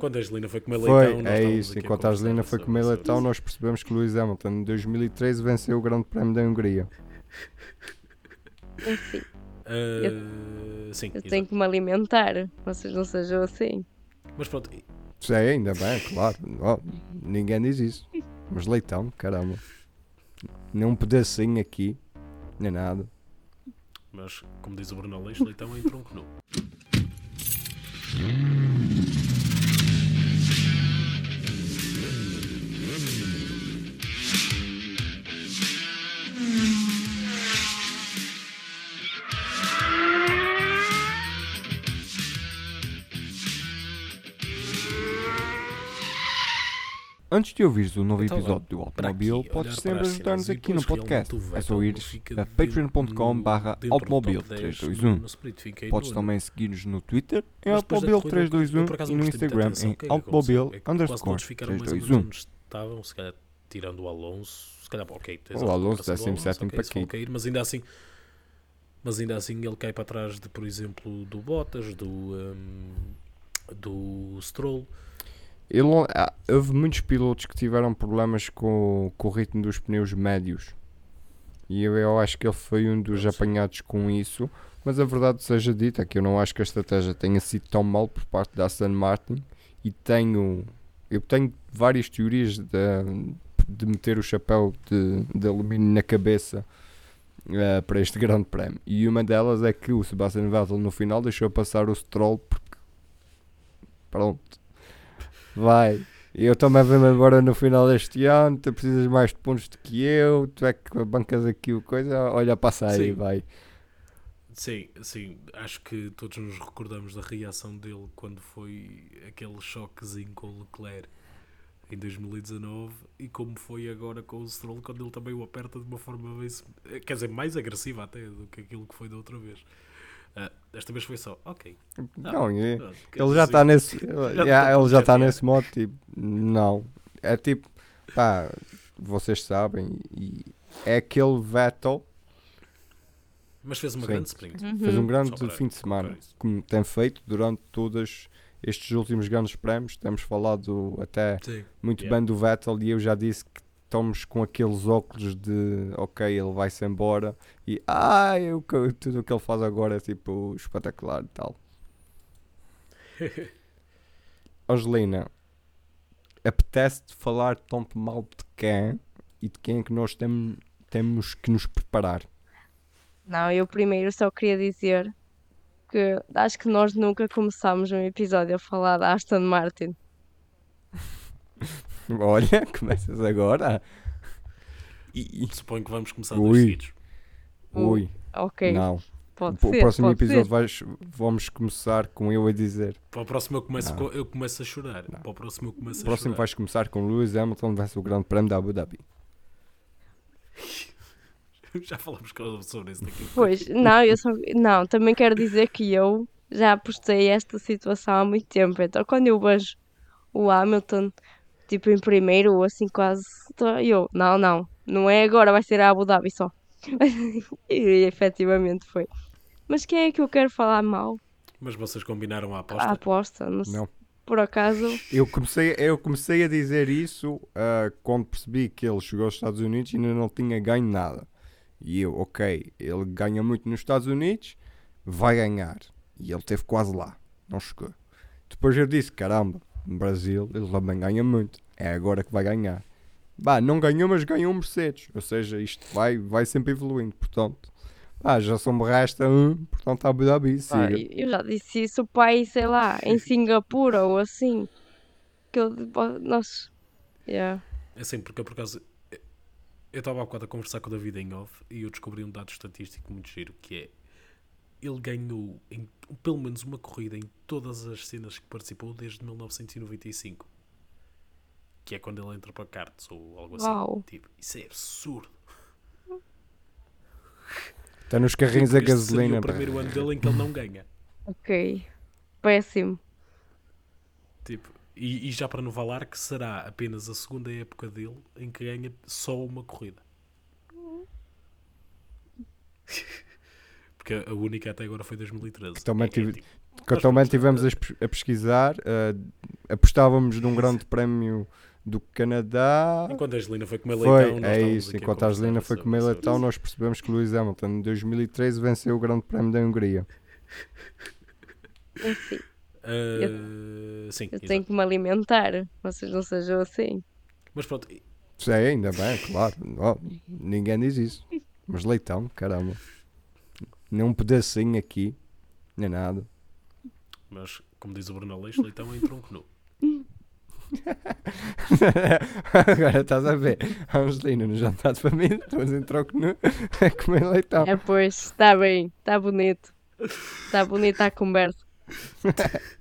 Quando a Angelina foi comer Foi, leitão, nós é isso. Enquanto a Angelina foi comer sobre leitão, isso. nós percebemos que Lewis Hamilton em 2013 venceu o Grande Prémio da Hungria. Enfim, Ah, sim, eu exato. tenho que me alimentar. Vocês não sejam assim. Mas pronto, Sim, ainda bem, claro. Oh, ninguém diz isso. Mas leitão, caramba. Nem um pedacinho aqui, nem nada. mas como diz o Bruno Aleixo, leitão é em tronco nu. Antes de ouvires o novo Então, episódio do aqui, podes sempre ajudar-nos aqui no podcast. É só ires a patreon.com barra dentro do automobil top 10 321. no Split, fica aí Podes no- também seguir-nos no Twitter em Mas depois da automobil corrida, eu, 321 por acaso, e não no Instagram em é que automobil aconteceu? É underscore todos ficaram mais ou menos 321. onde estavam, se calhar tirando o Alonso, se calhar, ok, tens O Alonso, 17º ok, para cair, mas ainda assim mas ainda assim ele cai para trás de, por exemplo, do Bottas, do hum, do Stroll. Ele, ah, houve muitos pilotos que tiveram problemas com, com o ritmo dos pneus médios. E eu, eu acho que ele foi um dos apanhados com isso. Mas a verdade seja dita, que eu não acho que a estratégia tenha sido tão mal por parte da Aston Martin. E tenho, eu tenho várias teorias de, de meter o chapéu de, de alumínio na cabeça eh, para este grande prémio. E uma delas é que o Sebastian Vettel no final deixou passar o Stroll porque pronto vai. Eu também vou-me embora no final deste ano. Tu precisas mais de pontos do que eu. Tu é que bancas aqui o coisa. Olha, passa aí, Sim. vai. Sim, sim, acho que todos nos recordamos da reação dele quando foi aquele choquezinho com o Leclerc em 2019 e como foi agora com o Stroll quando ele também o aperta de uma forma bem, quer dizer, mais agressiva até do que aquilo que foi da outra vez. Ah, desta vez foi só, ok. Ah, não, é- pronto, quer ele já está nesse. já já- tá ele já está nesse modo. Tipo, não. É tipo, pá, vocês sabem. E é aquele Vettel. Mas fez uma Sim. grande sprint. Fez um Uhum. grande para- fim de semana. Como tem feito durante todos estes últimos grandes prémios. Temos falado até Sim. muito Yeah. bem do Vettel e eu já disse que estamos com aqueles óculos de ok, ele vai-se embora e ai, que- tudo o que ele faz agora é tipo espetacular e tal. Angelina, apetece-te falar tão mal de quem e de quem é que nós tem- temos que nos preparar? Não, eu primeiro só queria dizer que acho que nós nunca começámos um episódio a falar da Aston Martin. Olha, começas agora. E, e- Suponho que vamos começar Ui. dois seguidos. ui, Ok, não. pode O ser. próximo pode episódio ser. vais- vamos começar com eu a dizer. Para o próximo eu começo, Não. co- eu começo a chorar. Não. Para o próximo eu começo O a próximo chorar. vais começar com Lewis Hamilton versus o Grande Prémio da Abu Dhabi. Já falamos sobre isso daqui. Pois, não, eu só. Não, também quero dizer que eu já apostei esta situação há muito tempo. Então, quando eu vejo o Hamilton, tipo, em primeiro, ou assim, quase. tô- Eu, não, não, não é agora, vai ser a Abu Dhabi só. e efetivamente foi. Mas quem é que eu quero falar mal? Mas vocês combinaram a A aposta? aposta, não sei. Não. Por acaso, Eu comecei, eu comecei a dizer isso ah, quando percebi que ele chegou aos Estados Unidos e ainda não tinha ganho nada. E eu, ok, ele ganha muito nos Estados Unidos, vai ganhar. E ele teve quase lá, não chegou. Depois eu disse, caramba, no Brasil ele também ganha muito. É agora que vai ganhar. Bah, não ganhou, mas ganhou um Mercedes. Ou seja, isto vai, vai sempre evoluindo. Portanto, ah, já só me resta um, portanto, Abu Dhabi, siga. eu já disse isso, pai, sei lá, em Singapura ou assim. Que eu, nossa, yeah. É assim, porque eu por acaso. Eu estava há bocado a conversar com o David em off e eu descobri um dado estatístico muito giro que é. Ele ganhou em pelo menos uma corrida em todas as cenas que participou desde 1995. Que é quando ele entra para karts ou algo assim. Uau. Tipo, isso é absurdo. Está nos carrinhos a gasolina. o primeiro ano dele em que ele não ganha. Ok. Péssimo. Tipo, e, e já para não falar que será apenas a segunda época dele em que ganha só uma corrida. Porque a única até agora foi 2013. Que também É que é tive- tipo, Que também tivemos eh, a, a pesquisar, uh, apostávamos num grande prémio do Canadá. Enquanto a Angelina foi comer Foi, leitão, nós é isso. Enquanto a Angelina foi comer leitão, nós percebemos que Lewis Hamilton em 2013 venceu o Grande Prémio da Hungria. Enfim, Ah, sim, eu tenho que me alimentar. Vocês não sejam assim. Mas pronto, Sei, ainda bem, claro. Oh, ninguém diz isso. Mas leitão, caramba. Nem um pedacinho aqui, nem nada. mas como diz o Bruno Aleixo, leitão é em tronco nu. Agora estás a ver. A Angelina no jantar de família, depois em troco no a comer leitão. É, pois, está bem, está bonito. Está bonita a conversa.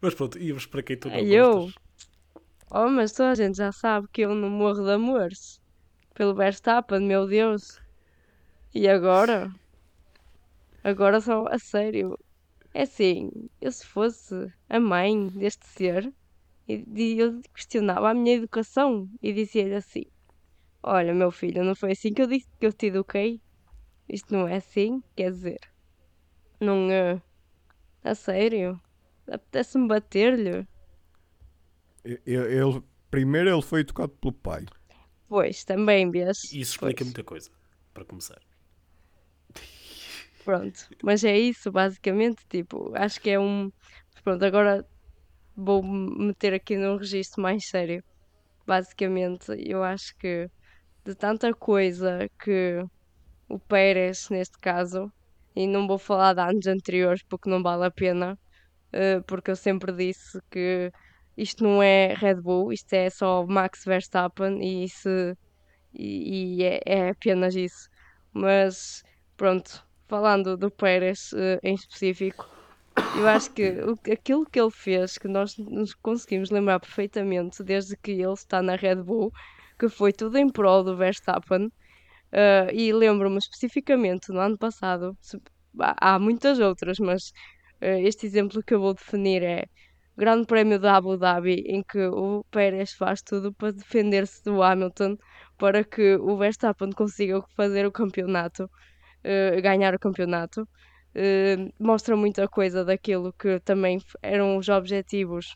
Mas pronto, íamos para quem tu não Ai, eu? gostas. Oh, mas toda a gente já sabe que eu não morro de amores. Pelo Verstappen, meu Deus. E agora? Agora só a sério. É assim, eu se fosse a mãe deste ser, eu questionava a minha educação e dizia-lhe assim: Olha, meu filho, não foi assim que eu disse que eu te eduquei? Isto não é assim? Quer dizer, não é. A sério? Apetece-me bater-lhe? Ele, primeiro ele foi educado pelo pai. Pois, também, vês? Isso explica Pois. muita coisa, para começar. Pronto, mas é isso, basicamente, tipo, acho que é um. Pronto, agora vou me meter aqui num registro mais sério. Basicamente, eu acho que de tanta coisa que o Pérez, neste caso, e não vou falar de anos anteriores porque não vale a pena, eh, porque eu sempre disse que isto não é Red Bull, isto é só Max Verstappen e isso e, e é, é apenas isso. Mas pronto, falando do Pérez eh, em específico, eu acho que o- aquilo que ele fez, que nós nos conseguimos lembrar perfeitamente desde que ele está na Red Bull, que foi tudo em prol do Verstappen, eh, e lembro-me especificamente no ano passado, se- há, muitas outras, mas eh, este exemplo que eu vou definir é Grande Prémio da Abu Dhabi, em que o Pérez faz tudo para defender-se do Hamilton para que o Verstappen consiga fazer o campeonato, eh, ganhar o campeonato. Eh, mostra muita coisa daquilo que também eram os objetivos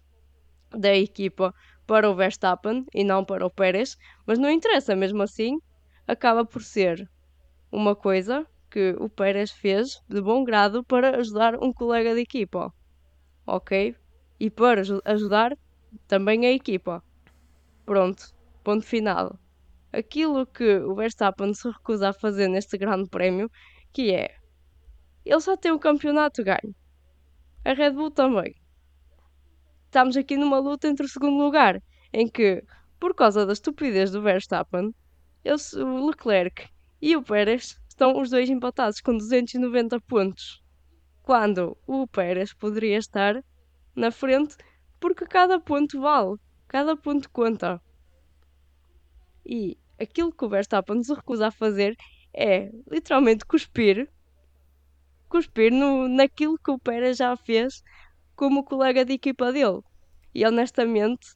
da equipa para o Verstappen e não para o Pérez, mas não interessa, mesmo assim, acaba por ser uma coisa que o Pérez fez de bom grado para ajudar um colega de equipa, ok? E para aju- ajudar também a equipa. Pronto, ponto final aquilo que o Verstappen se recusa a fazer neste grande prémio, que é ele só tem o campeonato ganho. A Red Bull também. Estamos aqui numa luta entre o segundo lugar, em que, por causa da estupidez do Verstappen, eles, o Leclerc e o Pérez estão os dois empatados com 290 pontos. Quando o Pérez poderia estar na frente, porque cada ponto vale, cada ponto conta. E aquilo que o Verstappen se recusa a fazer é literalmente cuspir, cuspir no, naquilo que o Pérez já fez como colega de equipa dele. E honestamente,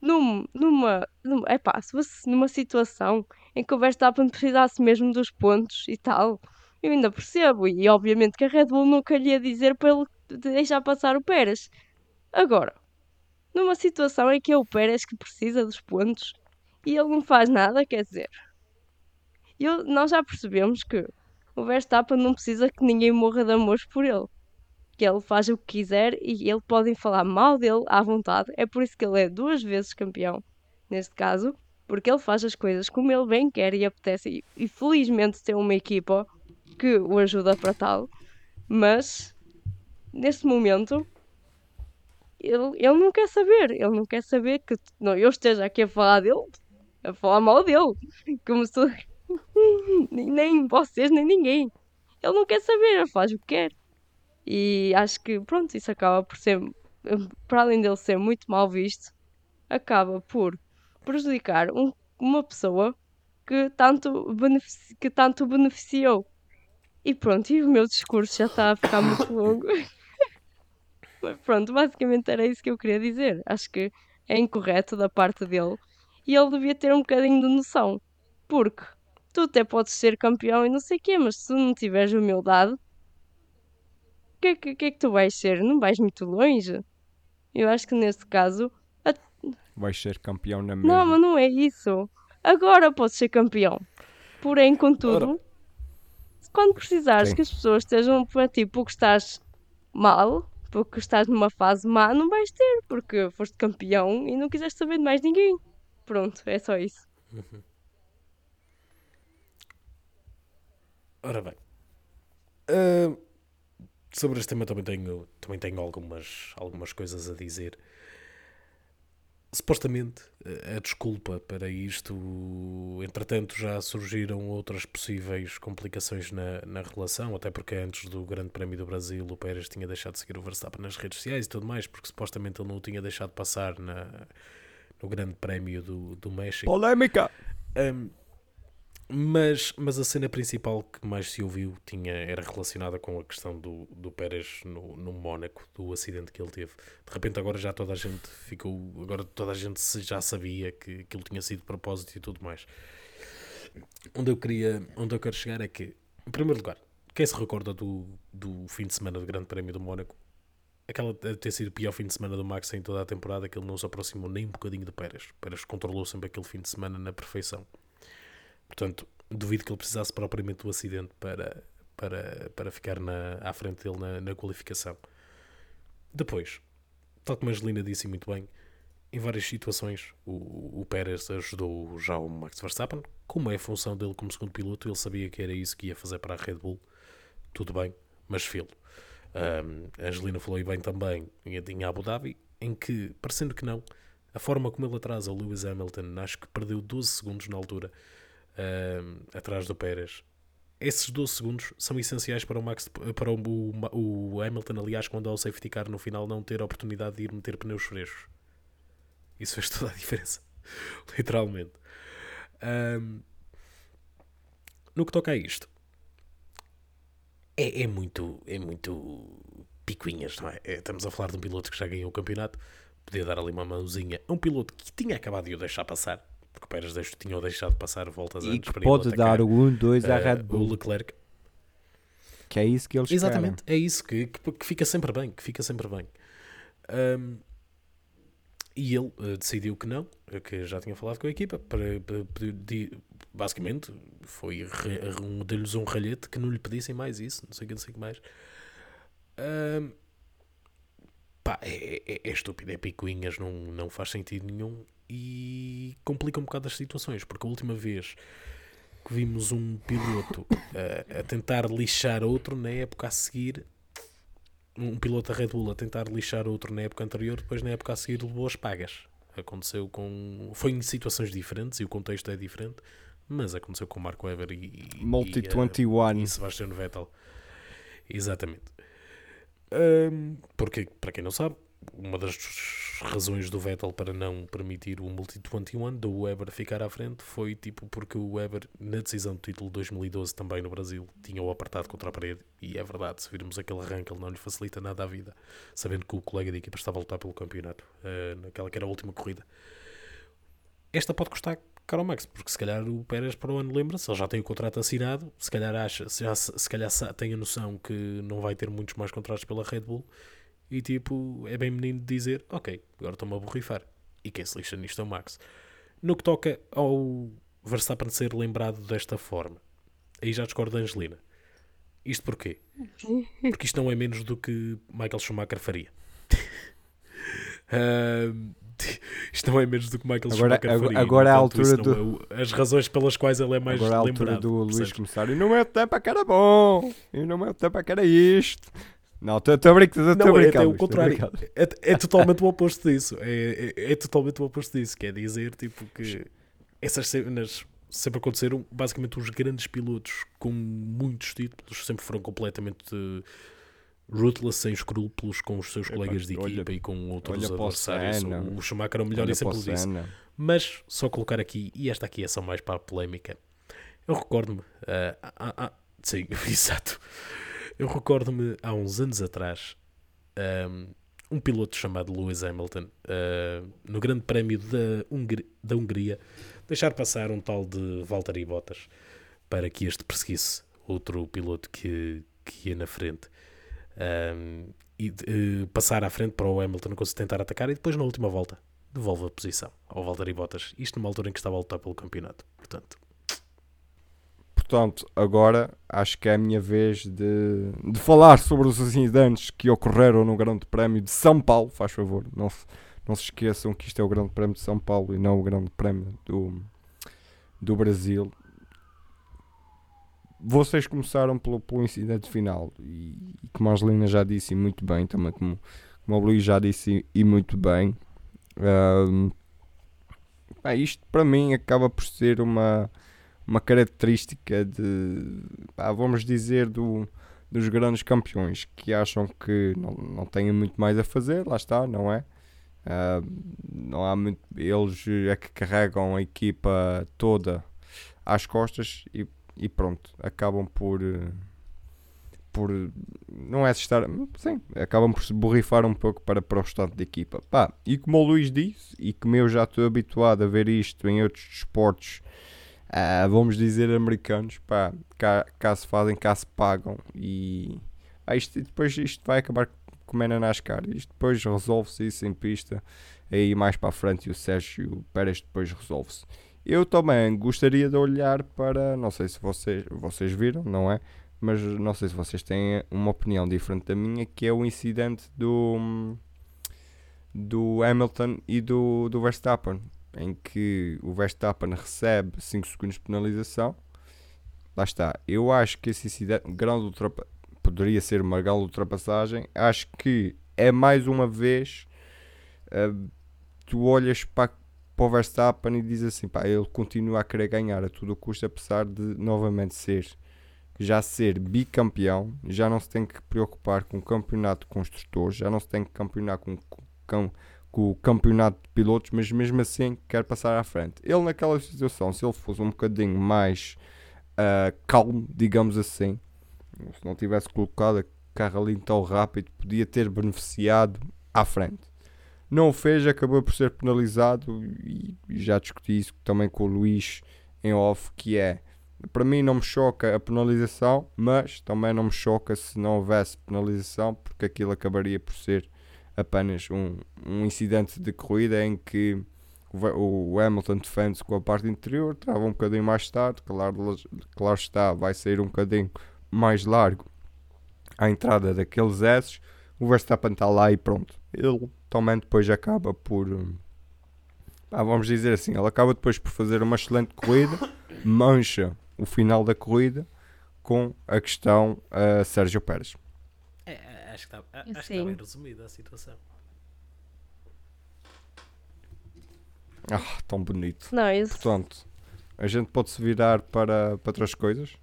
num, numa, numa, epá, se fosse numa situação em que o Verstappen precisasse mesmo dos pontos e tal, eu ainda percebo. E obviamente que a Red Bull nunca lhe ia dizer para ele deixar passar o Pérez. Agora, numa situação em que é o Pérez que precisa dos pontos e ele não faz nada, quer dizer. Eu, nós já percebemos que o Verstappen não precisa que ninguém morra de amores por ele. Que ele faz o que quiser e ele podem falar mal dele à vontade. É por isso que ele é duas vezes campeão, neste caso, porque ele faz as coisas como ele bem quer e apetece. E, e felizmente tem uma equipa que o ajuda para tal. Mas neste momento ele, ele não quer saber. Ele não quer saber que não, eu esteja aqui a falar dele, a falar mal dele. Como se nem, vocês, nem ninguém. Ele não quer saber, ele faz o que quer. E acho que, pronto, isso acaba por ser, para além dele ser muito mal visto, acaba por prejudicar um- uma pessoa que tanto, que tanto beneficiou. E pronto, e o meu discurso já está a ficar muito longo. Pronto, basicamente era isso que eu queria dizer. Acho que é incorreto da parte dele e ele devia ter um bocadinho de noção. Porque tu até podes ser campeão e não sei o quê, mas se tu não tiveres humildade, que é que, que é que tu vais ser? Não vais muito longe? Eu acho que nesse caso. Vais ser campeão na Não, mesma. mas não é isso. Agora podes ser campeão. Porém, contudo, quando precisares Sim. que as pessoas estejam para ti porque estás mal, porque estás numa fase má, não vais ter, porque foste campeão e não quiseste saber de mais ninguém. Pronto, é só isso. Ora bem. Ah, sobre este tema também tenho, também tenho algumas, algumas coisas a dizer. Supostamente, a desculpa para isto, entretanto, já surgiram outras possíveis complicações na, na relação, até porque antes do Grande Prémio do Brasil o Pérez tinha deixado de seguir o Verstappen nas redes sociais e tudo mais, porque supostamente ele não o tinha deixado passar na, no Grande Prémio do, do México. Polémica! Um, mas, mas a cena principal que mais se ouviu tinha, era relacionada com a questão do, do Pérez no, no Mónaco, do acidente que ele teve. De repente agora já toda a gente ficou, agora toda a gente já sabia que aquilo tinha sido de propósito e tudo mais. Onde eu queria, onde eu quero chegar é que, em primeiro lugar, quem se recorda do, do fim de semana do Grande Prémio do Mónaco? Aquela deve ter sido o pior fim de semana do Max em toda a temporada, que ele não se aproximou nem um bocadinho de Pérez. Pérez controlou sempre aquele fim de semana na perfeição. Portanto, duvido que ele precisasse propriamente do acidente para, para, para ficar na, à frente dele na, na qualificação. Depois, tal como a Angelina disse muito bem, em várias situações o, o Pérez ajudou já o Max Verstappen. Como é a função dele como segundo piloto, ele sabia que era isso que ia fazer para a Red Bull. Tudo bem, mas filo. Um, a Angelina falou aí bem também em, Abu Dhabi, em que, parecendo que não, a forma como ele atrasa o Lewis Hamilton, acho que perdeu 12 segundos na altura um, atrás do Pérez. Esses 12 segundos são essenciais para o, Max, para o, o, o Hamilton, aliás, quando ao safety car no final não ter a oportunidade de ir meter pneus frescos. Isso fez toda a diferença. Literalmente. Um, no que toca a isto, é, é muito, é muito picuinhas, não é? É, Estamos a falar de um piloto que já ganhou o campeonato, podia dar ali uma mãozinha a um piloto que tinha acabado de o deixar passar, porque o Pérez deixou- tinha o deixado passar voltas E antes para ele pode atacar, dar o 1, 2 à eh, Red o Bull. Leclerc. Que é isso que eles Exatamente, é isso que, que, que fica sempre bem, que fica sempre bem. Ahm, e ele eh, decidiu que não, eh, que já tinha falado com a equipa, para, para- para- de- basicamente foi re- um, deu-lhes um ralhete que não lhe pedissem mais isso, não sei o que, não sei o que mais. Ahm, pá, é, é, é estúpido, é picuinhas, não, não faz sentido nenhum e complica um bocado as situações, porque a última vez que vimos um piloto a, a tentar lixar outro na época a seguir, um piloto da Red Bull a tentar lixar outro na época anterior, depois na época a seguir levou as pagas. Aconteceu com. Foi em situações diferentes e o contexto é diferente, mas aconteceu com o Marco Weber e, e, Multi e, eh, 21. e Sebastian Vettel. Exatamente. Ahm, porque, para quem não sabe, uma das razões do Vettel para não permitir o Multi 21 do Weber ficar à frente foi tipo porque o Weber, na decisão do título de 2012 também no Brasil, tinha o apertado contra a parede. E é verdade, se virmos aquele arranque, ele não lhe facilita nada a vida, sabendo que o colega de equipa estava a lutar pelo campeonato, ah, naquela que era a última corrida. Esta pode custar caro Max, porque se calhar o Pérez para o ano lembra-se, ele já tem o contrato assinado, se calhar acha, se, já, se calhar tem a noção que não vai ter muitos mais contratos pela Red Bull e tipo, é bem menino de dizer, ok, agora estou-me a borrifar. E quem se lixa nisto é o Max. No que toca ao Verstappen ser lembrado desta forma, aí já discordo da Angelina. Isto porquê? Porque isto não é menos do que Michael Schumacher faria. Ahm, isto não é menos do que Michael Agora- Schumacher agora- faria. agora é a altura não é o- as razões pelas quais ele é mais Agora é a altura lembrado. do Luís começar. E no meu tempo é que era bom. E no meu tempo é que era isto. Não, estou a brincar. Não, é o contrário. É, é totalmente o oposto disso. É, é, é totalmente o oposto disso. Quer dizer, tipo, que essas cenas sempre aconteceram. Basicamente, os grandes pilotos com muitos títulos sempre foram completamente ruthless, sem escrúpulos com os seus colegas de olha- equipa e com outros adversários. Senna. O Schumacher é o melhor exemplo para o disso. Senna. Mas só colocar aqui, e esta aqui é só mais para a polémica. Eu recordo-me, ah, ah, sim, exato. Eu recordo-me há uns anos atrás, um, piloto chamado Lewis Hamilton, no Grande Prémio da, Hungria, da Hungria, deixar passar um tal de Valtteri Bottas para que este perseguisse outro piloto que, que ia na frente. um, e uh, passar à frente para o Hamilton conseguir tentar atacar e depois na última volta devolve a posição ao Valtteri Bottas. Isto numa altura em que estava a lutar pelo campeonato. Portanto, Portanto, agora acho que é a minha vez de, de falar sobre os incidentes que ocorreram no Grande Prémio de São Paulo. Faz favor, não se, não se esqueçam que isto é o Grande Prémio de São Paulo e não o Grande Prémio do, do Brasil. Vocês começaram pelo, pelo incidente final e, e como a Angelina já disse muito bem, também como, como o Luís já disse e, muito bem, um, isto para mim acaba por ser uma, uma característica de, pá, vamos dizer, do, dos grandes campeões que acham que não, não têm muito mais a fazer, lá está, não é? Uh, não há muito, eles é que carregam a equipa toda às costas e, e pronto, acabam por por não é estar sim, acabam por se borrifar um pouco para, para o estado de equipa Pá, e como o Luís disse e como eu já estou habituado a ver isto em outros desportos uh, vamos dizer americanos pá, cá, cá se fazem, cá se pagam. E ah, isto, depois isto vai acabar comendo a NASCAR isto depois resolve-se isso em pista. Aí mais para a frente o Sérgio Pérez depois resolve-se. Eu também gostaria de olhar para não sei se vocês, vocês viram, não é? mas não sei se vocês têm uma opinião diferente da minha, que é o incidente do, do Hamilton e do, do Verstappen, em que o Verstappen recebe 5 segundos de penalização. Lá está, eu acho que esse incidente, grande ultrapa, poderia ser uma grande ultrapassagem. Acho que é mais uma vez uh, tu olhas para, para o Verstappen e dizes assim: pá, ele continua a querer ganhar a todo custo, apesar de novamente ser já ser bicampeão, já não se tem que preocupar com o campeonato de construtores, já não se tem que campeonar com, com, com o campeonato de pilotos, mas mesmo assim quer passar à frente. Ele naquela situação, se ele fosse um bocadinho mais uh, calmo, digamos assim, se não tivesse colocado o carro ali tão rápido, podia ter beneficiado à frente. Não o fez, acabou por ser penalizado e já discuti isso também com o Luís em off, que é para mim não me choca a penalização, mas também não me choca se não houvesse penalização, porque aquilo acabaria por ser apenas um, um incidente de corrida em que o, Hamilton defende-se com a parte interior, trava um bocadinho mais tarde, claro, claro está, vai sair um bocadinho mais largo à entrada daqueles S, o Verstappen está lá e pronto. Ele também depois acaba por. Ah, vamos dizer assim, ele acaba depois por fazer uma excelente corrida, mancha o final da corrida com a questão uh, Sérgio Pérez. Acho que está, acho que está bem resumida a situação. Ah, tão bonito. Não, isso... Portanto, a gente pode-se virar para, para outras coisas.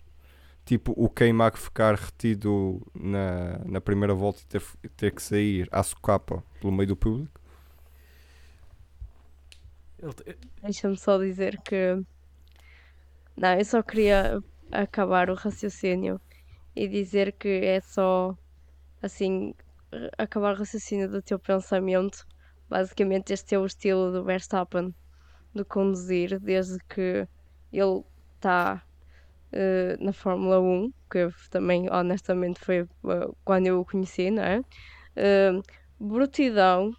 Tipo o K-Mag ficar retido na, na primeira volta e ter, ter que sair à socapa pelo meio do público. Deixa-me só dizer que não, eu só queria acabar o raciocínio e dizer que é só assim acabar o raciocínio do teu pensamento. Basicamente, este é o estilo do Verstappen de conduzir desde que ele está uh, na Fórmula 1, que também honestamente foi uh, quando eu o conheci, não é? Uh, brutidão,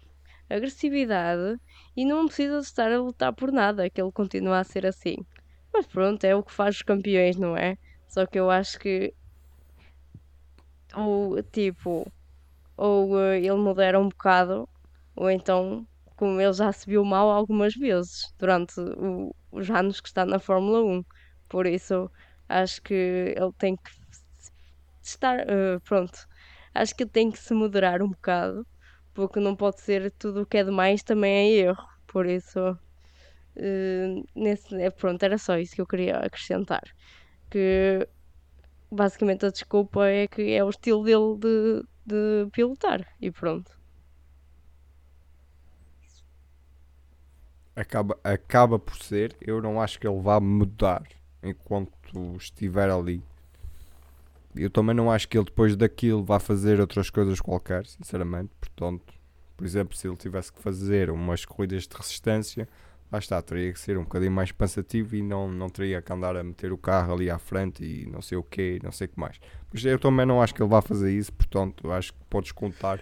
agressividade e não precisa de estar a lutar por nada, que ele continua a ser assim. Mas pronto, é o que faz os campeões, não é? Só que eu acho que. Ou tipo. Ou uh, ele modera um bocado, ou então, como ele já se viu mal algumas vezes durante o, os anos que está na Fórmula 1. Por isso, acho que ele tem que estar. Uh, pronto. Acho que ele tem que se moderar um bocado, porque não pode ser tudo o que é demais também é erro. Por isso. Uh, nesse, pronto, era só isso que eu queria acrescentar. Que basicamente a desculpa é que é o estilo dele de, de pilotar e pronto. Acaba, acaba por ser, eu não acho que ele vá mudar enquanto estiver ali. Eu também não acho que ele depois daquilo vá fazer outras coisas qualquer, sinceramente. Portanto, por exemplo, se ele tivesse que fazer umas corridas de resistência, lá está, teria que ser um bocadinho mais pensativo e não, não teria que andar a meter o carro ali à frente e não sei o quê, não sei o que mais. Mas eu também não acho que ele vá fazer isso, portanto, acho que podes contar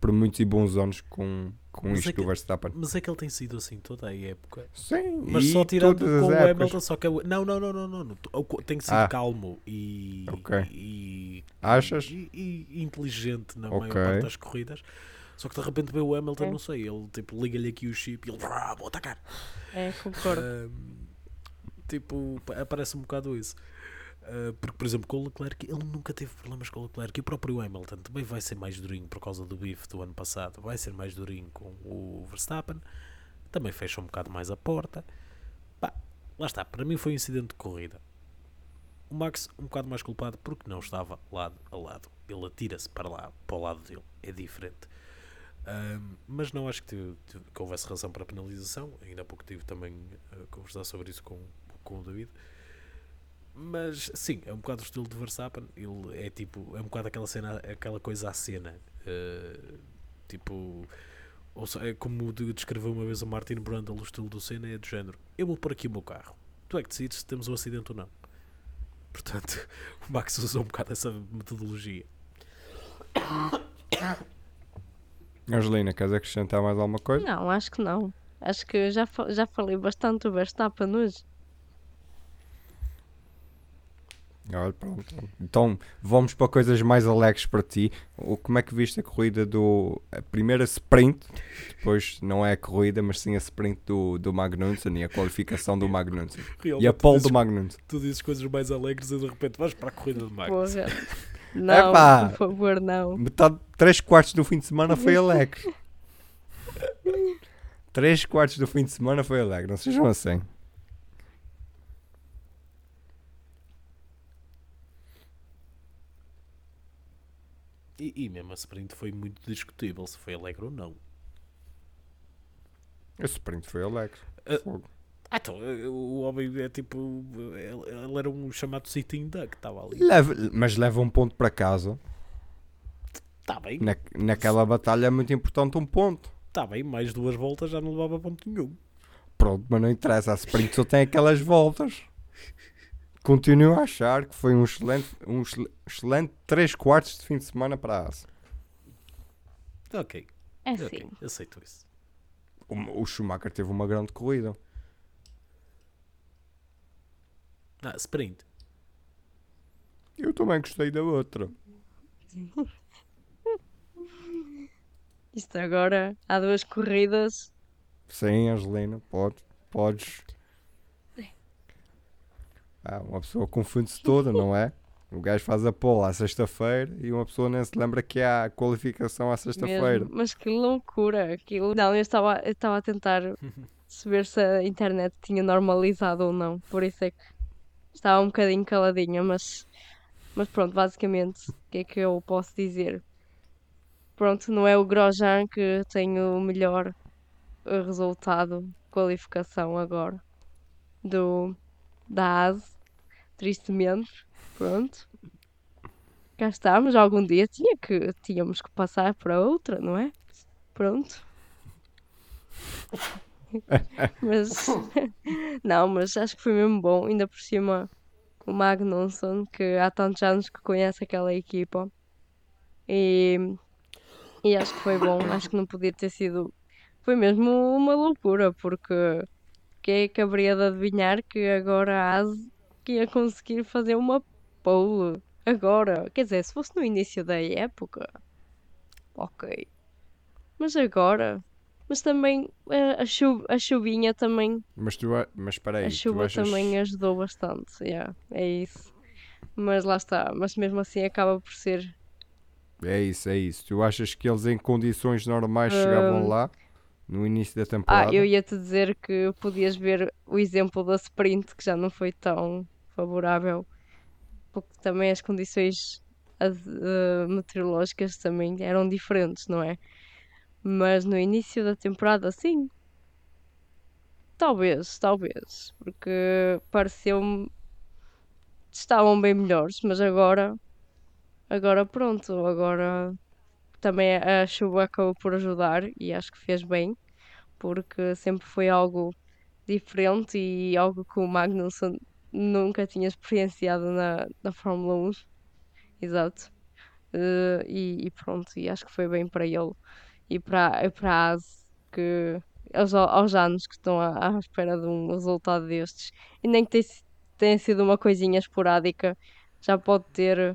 por muitos e bons anos com, com Mas isto é que- do Verstappen. Mas é que ele tem sido assim toda a época. Sim, Mas e só tirando com o. Hamilton, só que é não, não, não, não, não, Tem sido Ah. calmo e, e, Achas? e, e- e inteligente na maior parte das corridas. Só que de repente vê o Hamilton, É. não sei, ele tipo liga-lhe aqui o chip e ele "Vrá, vou atacar. É, concordo. Ahm, tipo, pa- aparece um bocado isso. Ah, porque, por exemplo, com o Leclerc, ele nunca teve problemas com o Leclerc. E o próprio Hamilton também vai ser mais durinho por causa do bife do ano passado. Vai ser mais durinho com o Verstappen. Também fecha um bocado mais a porta. Pá, lá está. Para mim foi um incidente de corrida. O Max um bocado mais culpado porque não estava lado a lado. Ele atira-se para lá, para o lado dele. É diferente. Mas não acho que, tive- que houvesse razão para penalização. Ainda há pouco tive também a conversar sobre isso com, com o David. Mas sim, é um bocado o estilo de Verstappen. Ele é tipo, é um bocado aquela cena, aquela coisa à cena. eh, tipo, ou se- é como de- descreveu uma vez o Martin Brundle, o estilo do Senna é do género: eu vou pôr aqui o meu carro, tu é que decides se temos um acidente ou não. Portanto, o Max usou um bocado essa metodologia. Angelina, queres acrescentar mais alguma coisa? Não, acho que não. Acho que já, fa- já falei bastante do Verstappen hoje. Olha, pronto. Então vamos para coisas mais alegres para ti. O, como é que viste a corrida do. A primeira sprint, depois não é a corrida, mas sim a sprint do, do Magnussen e a qualificação do Magnussen. E a Realmente, pole dizes, do Magnussen. tu dizes coisas mais alegres e de repente vais para a corrida de Max. Não, Epá. por favor, não. Metade, 3 quartos do fim de semana foi alegre. 3 quartos do fim de semana foi alegre, não sejam assim. E, e mesmo a sprint foi muito discutível se foi alegre ou não. A sprint foi alegre. Fogo. Ah, então, eh, o homem é tipo. Ele, ele era um chamado sitting duck, estava ali. Leva- mas leva um ponto para casa. Está bem, Na, naquela batalha é muito importante um ponto. está bem, mais duas voltas já não levava ponto nenhum. Pronto, mas não interessa. A sprint só tem aquelas voltas. Continuo a achar que foi um excelente, um excel- excelente 3 quartos de fim de semana para a Asa. Ok, É ok, assim. aceito isso. O, o Schumacher teve uma grande corrida. Ah, sprint. Eu também gostei da outra. Isto agora, há duas corridas. Sim, Angelina, podes. podes. Ah, uma pessoa confunde-se toda, não é? O gajo faz a pole à sexta-feira e uma pessoa nem se lembra que há qualificação à sexta-feira. Mas que loucura aquilo. Não, eu estava, eu estava a tentar saber se a internet tinha normalizado ou não. Por isso é que estava um bocadinho caladinha, mas, mas pronto, basicamente, o que é que eu posso dizer? Pronto, não é o Grosjean que tem o melhor eh, resultado qualificação agora do, da ASE, tristemente. Pronto. Cá estamos, algum dia tinha que, tínhamos que passar para outra, não é? Pronto. mas não, mas acho que foi mesmo bom, ainda por cima o Magnussen, que há tantos anos que conhece aquela equipa. E, e acho que foi bom, acho que não podia ter sido. Foi mesmo uma loucura, porque quem é que haveria de adivinhar que agora a ASE que ia conseguir fazer uma pole agora? Quer dizer, se fosse no início da época, ok. Mas agora. Mas também eh, a, chu a chuvinha também. Mas tu, mas espera aí, a chuva achas- também ajudou bastante. Yeah, é isso. Mas lá está. Mas mesmo assim acaba por ser. É isso, é isso. Tu achas que eles em condições normais chegavam Hum. lá no início da temporada? Ah, eu ia-te dizer que podias ver o exemplo da sprint, que já não foi tão favorável. Porque também as condições as, eh, meteorológicas também eram diferentes, não é? Mas no início da temporada, sim. Talvez, talvez. Porque pareceu-me. Estavam bem melhores, mas agora. Agora pronto, agora. Também a chuva acabou por ajudar e acho que fez bem porque sempre foi algo diferente e algo que o Magnussen nunca tinha experienciado na, na Fórmula 1. Exato. Uh, e, e, pronto, e acho que foi bem para ele e para, para a AS que aos, aos anos que estão à, à, espera de um resultado destes e nem que tenha sido uma coisinha esporádica, já pode ter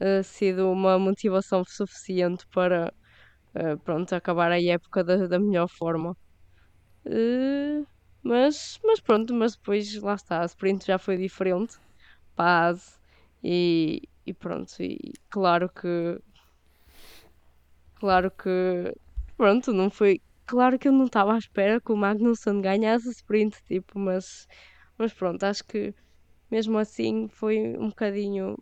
uh, sido uma motivação suficiente para uh, pronto, acabar a época da, da melhor forma. Uh, mas, mas pronto, mas depois lá está, a sprint já foi diferente, paz e, e pronto, e claro que claro que pronto, não foi claro que eu não estava à espera que o Magnussen ganhasse a sprint, tipo, mas, mas pronto, acho que mesmo assim foi um bocadinho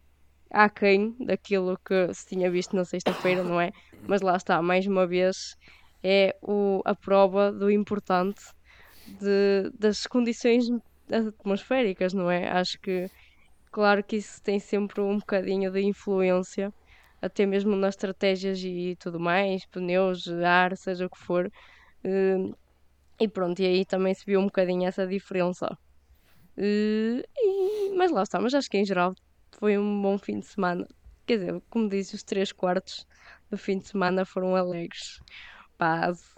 aquém daquilo que se tinha visto na sexta-feira, não é? Mas lá está, mais uma vez, é o, a prova do importante de, das condições atmosféricas, não é? Acho que, claro que isso tem sempre um bocadinho de influência, até mesmo nas estratégias e tudo mais, pneus, ar, seja o que for. Uh, e pronto, e aí também se viu um bocadinho essa diferença. Uh, e, mas lá está, mas acho que em geral foi um bom fim de semana. Quer dizer, como disse, os três quartos do fim de semana foram alegres. Paz.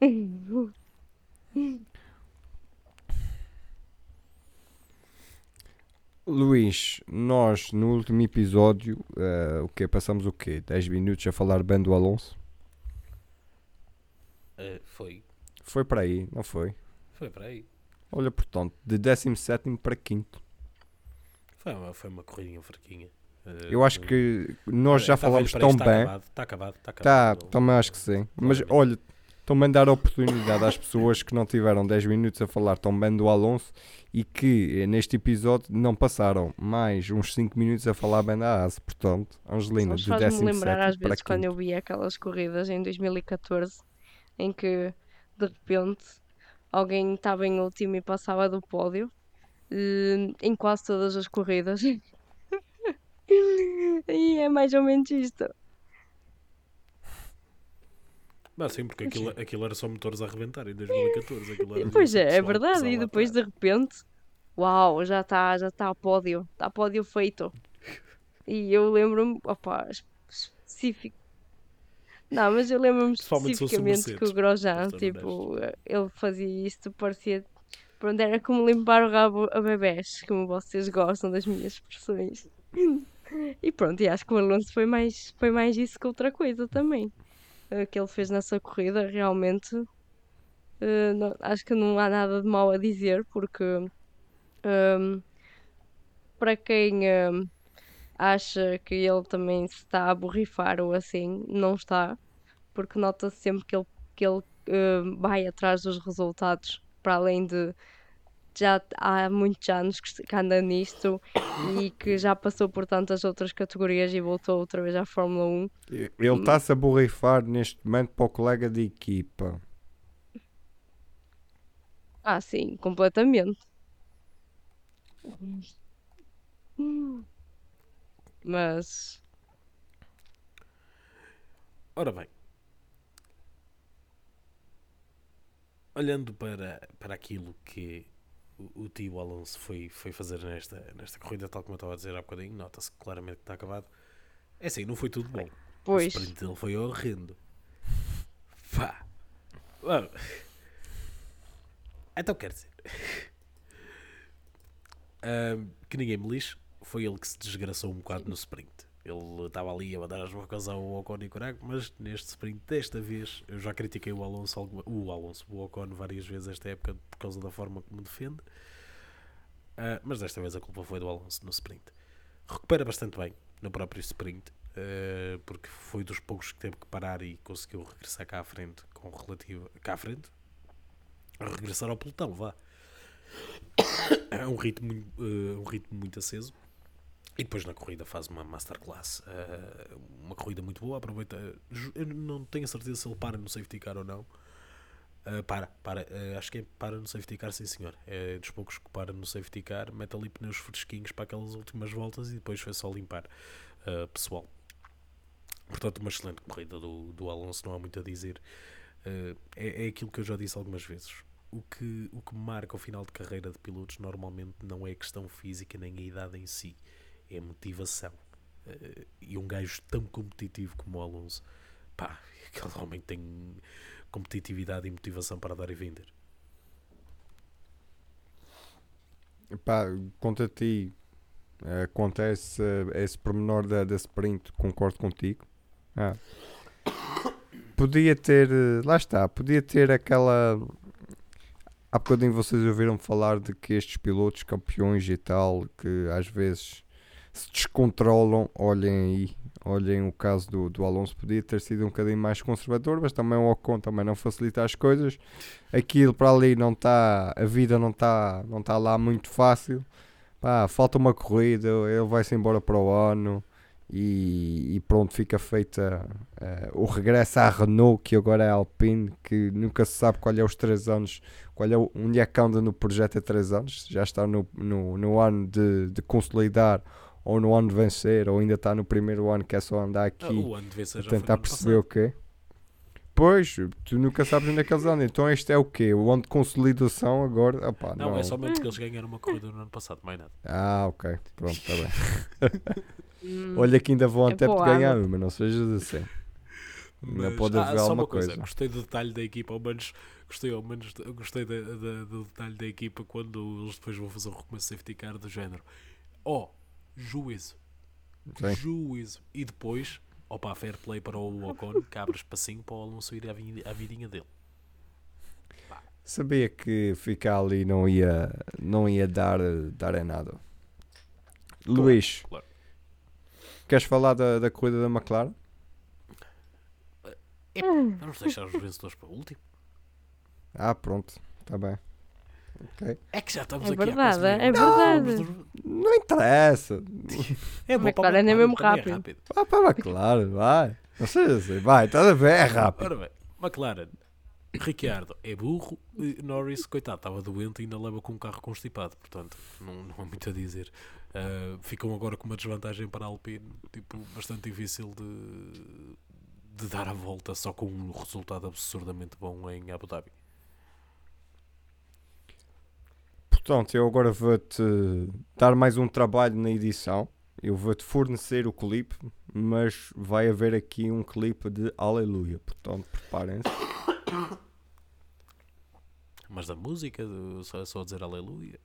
Luís, nós no último episódio, uh, o que Passamos o quê? 10 minutos a falar bem do Alonso? Uh, foi. Foi para aí, não foi? Foi para aí. Olha, portanto, de 17 para 5. Foi uma, foi uma corridinha fraquinha. Uh, Eu acho que nós já falamos tão está bem. Acabado, está acabado, está acabado. Tá, também acho que sim. Mas olha, a dar a oportunidade às pessoas que não tiveram 10 minutos a falar tão bem do Alonso e que neste episódio não passaram mais uns 5 minutos a falar bem da ASE. Portanto, Angelina, de 17 me lembrar às vezes quando eu vi aquelas corridas em 2014 em que de repente alguém estava em último e passava do pódio uh, em quase todas as corridas. e é mais ou menos isto. Mas sim, porque aquilo, aquilo era só motores a arrebentar em 2014. Aquilo pois é, é verdade. E depois de repente, uau, já está já tá a pódio, está pódio feito. E eu lembro-me, opa, específico. Não, mas eu lembro-me especificamente que o Grosjean, tipo, ele fazia isto, parecia Pronto, era como limpar o rabo a bebés, como vocês gostam das minhas expressões. e pronto, e acho que o Alonso foi mais, foi mais isso que outra coisa também. Uh, que ele fez nessa corrida, realmente. Uh, não, acho que não há nada de mal a dizer, porque um, para quem um, acha que ele também se está a borrifar ou assim, não está, porque nota-se sempre que ele, que ele uh, vai atrás dos resultados para além de já há muitos anos que anda nisto e que já passou por tantas outras categorias e voltou outra vez à Fórmula 1. Ele está-se a borrifar neste momento para o colega de equipa. Ah, sim, completamente. Mas. Ora bem, olhando para, para aquilo que o, o tio Alonso foi, foi fazer nesta, nesta corrida, tal como eu estava a dizer há bocadinho, nota-se claramente que está acabado. É assim, não foi tudo bom. Pois. O sprint dele foi horrendo. Pá. Mano. Então quer dizer. Um, que ninguém me lixe, foi ele que se desgraçou um bocado no sprint. Ele estava ali a mandar as bocas ao Ocon e Coraco, mas neste sprint, desta vez, eu já critiquei o Alonso, o Alonso, o Ocon várias vezes esta época por causa da forma como defende. Uh, mas desta vez a culpa foi do Alonso no sprint. Recupera bastante bem no próprio sprint, uh, porque foi dos poucos que teve que parar e conseguiu regressar cá à frente com relativo cá à frente, regressar ao pelotão, vá. É um ritmo, uh, um ritmo muito aceso e depois na corrida faz uma masterclass, uh, uma corrida muito boa, aproveita. Eu não tenho a certeza se ele para no safety car ou não. Uh, para, para, uh, acho que é para no safety car, sim senhor. É dos poucos que para no safety car, mete ali pneus fresquinhos para aquelas últimas voltas e depois foi só limpar pessoal. Portanto, uma excelente corrida do, do Alonso, não há muito a dizer. É, é aquilo que eu já disse algumas vezes. o que, o que marca o final de carreira de pilotos normalmente não é a questão física nem a idade em si, é motivação. Eh, e um gajo tão competitivo como o Alonso, pá, aquele homem tem competitividade e motivação para dar e vender. Pá, conta a ti, eh, acontece eh, esse pormenor da, da sprint, concordo contigo. Ah. Podia ter, eh, lá está, podia ter aquela. Há bocadinho vocês ouviram falar de que estes pilotos campeões e tal, que às vezes se descontrolam, olhem aí, olhem o caso do, do Alonso, podia ter sido um bocadinho mais conservador, mas também o Ocon também não facilita as coisas. Aquilo para ali não está, a vida não está não tá lá muito fácil. Pá, falta uma corrida, ele vai-se embora para o ano e, e pronto, fica feita uh, o regresso à Renault, que agora é a Alpine, que nunca se sabe qual é os 3 anos, qual é o, onde é que anda no projeto há 3 anos, já está no, no, no ano de, de consolidar ou no ano de vencer, ou ainda está no primeiro ano que é só andar aqui Ah, o ano de vencer a já foi no tentar perceber o quê. Pois, tu nunca sabes onde é que eles andam. Então este é o quê? O ano de consolidação agora? Opá, Não, não, é somente que eles ganharam uma corrida no ano passado, mais nada. Ah, ok. Pronto, está bem. Hum, Olha que ainda vão É até para o ganhar, mas não sejas assim. Ainda Mas- pode haver só alguma uma coisa. coisa. Gostei do detalhe da equipa, ao menos gostei, ao menos, gostei da- da- do detalhe da equipa quando eles depois vão fazer o recomeço safety car do género. Oh, juízo. Sim. Juízo. E depois, opa, fair play para o Ocon, que abre espacinho para o Alonso ir à, vi- à vidinha dele. Sabia que ficar ali não ia, não ia dar, dar em nada. Luís, claro. queres falar da, da corrida da McLaren? Vamos deixar os vencedores para o último. Ah, pronto, está bem. Ok. É que já estamos É aqui verdade, a é verdade. Não interessa. É bom A para McLaren é mesmo também rápido. Vá para a McLaren, vai. Não seja assim, vai, estás a ver, é rápido. Ora bem, McLaren, Ricciardo é burro, e Norris, coitado, estava doente e ainda leva com um carro constipado, portanto, não, não há muito a dizer. Ah, ficam agora com uma desvantagem para a Alpine, tipo, bastante difícil de, de dar a volta só com um resultado absurdamente bom em Abu Dhabi. Portanto, eu agora vou-te dar mais um trabalho na edição. Eu vou-te fornecer o clipe, mas vai haver aqui um clipe de Aleluia. Portanto, preparem-se. Mas da música, do- só, só dizer aleluia.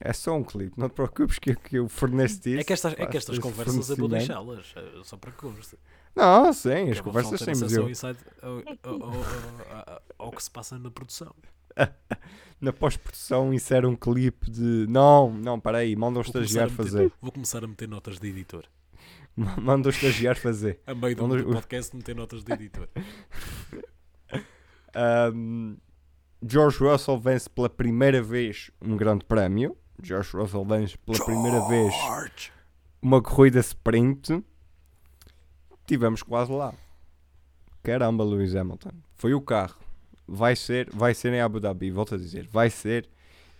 É só um clipe, não te preocupes que, que eu forneço isso. É que estas, é que estas conversas eu vou deixá-las, eh, só para que conste. Não, sim, as é conversas temos acesso eu. ao- ao- ao- ao que se passa na produção. Na pós-produção insere um clipe de. Não, não, peraí, manda o estagiário meter- fazer. Vou começar a meter notas de editor. Manda o estagiário fazer. A meio do, do podcast meter notas de editor. Um, George Russell vence pela primeira vez um grande prémio. George Russell vence pela primeira vez George! uma corrida sprint. Tivemos quase lá. Caramba, Lewis Hamilton. Foi o carro. Vai ser, vai ser em Abu Dhabi. Volto a dizer, vai ser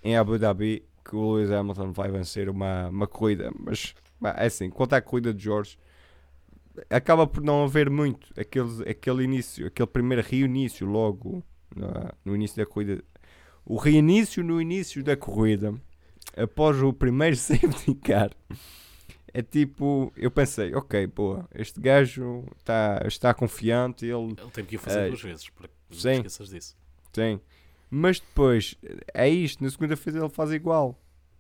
em Abu Dhabi que o Lewis Hamilton vai vencer uma, uma corrida. Mas é assim, quanto à corrida de George, acaba por não haver muito. Aquele, aquele início, aquele primeiro reinício logo no início da corrida. O reinício no início da corrida, após o primeiro safety car, é tipo, eu pensei, ok, boa, este gajo tá, está confiante, ele Ele teve que ir fazer É, duas vezes, para que não te sim. esqueças disso. tem. Mas depois, é isto, na segunda vez ele faz igual.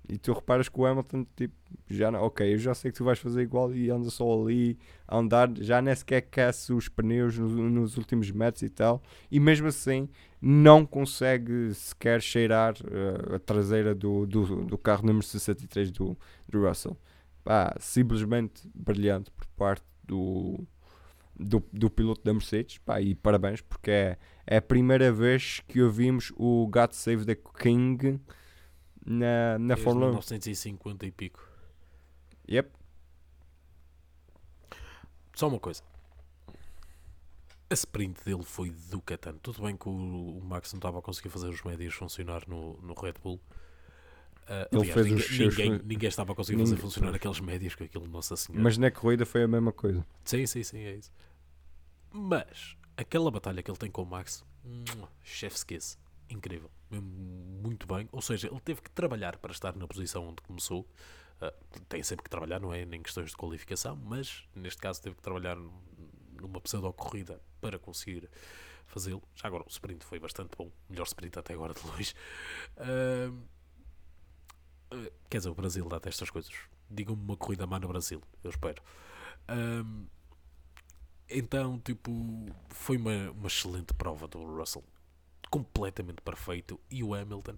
E tu reparas que o Hamilton, tipo, já não, ok, eu já sei que tu vais fazer igual e anda só ali a andar, já nem sequer aquece os pneus no- nos últimos metros e tal. E mesmo assim, não consegue sequer cheirar eh, a traseira do, do, do carro número 63 do, do Russell. Pá, simplesmente brilhante por parte do, do, do piloto da Mercedes. Pá, e parabéns, porque é, é a primeira vez que ouvimos o God Save the King na, na Desde Fórmula 1. 1950 e pico. Yep. Só uma coisa. A sprint dele foi do catano. Tudo bem que o, o Max não estava a conseguir fazer os médios funcionar no, no Red Bull. Ah, Ele aliás, fez ninguém, os seus ninguém, ninguém estava a conseguir fazer Ninguém- funcionar aqueles médios com aquilo, Nossa Senhora. Mas na corrida foi a mesma coisa. Sim, sim, sim, é isso. Mas aquela batalha que ele tem com o Max, chef's kiss. incrível, muito bem. Ou seja, ele teve que trabalhar para estar na posição onde começou. Uh, tem sempre que trabalhar, não é? Nem questões de qualificação, mas neste caso teve que trabalhar numa pseudo-corrida para conseguir fazê-lo. Já agora o sprint foi bastante bom, melhor sprint até agora de longe. Uh, uh, quer dizer, o Brasil dá estas coisas. Digam-me uma corrida má no Brasil, eu espero. Uh, então, tipo, foi uma, uma excelente prova do Russell. Completamente perfeito. E o Hamilton,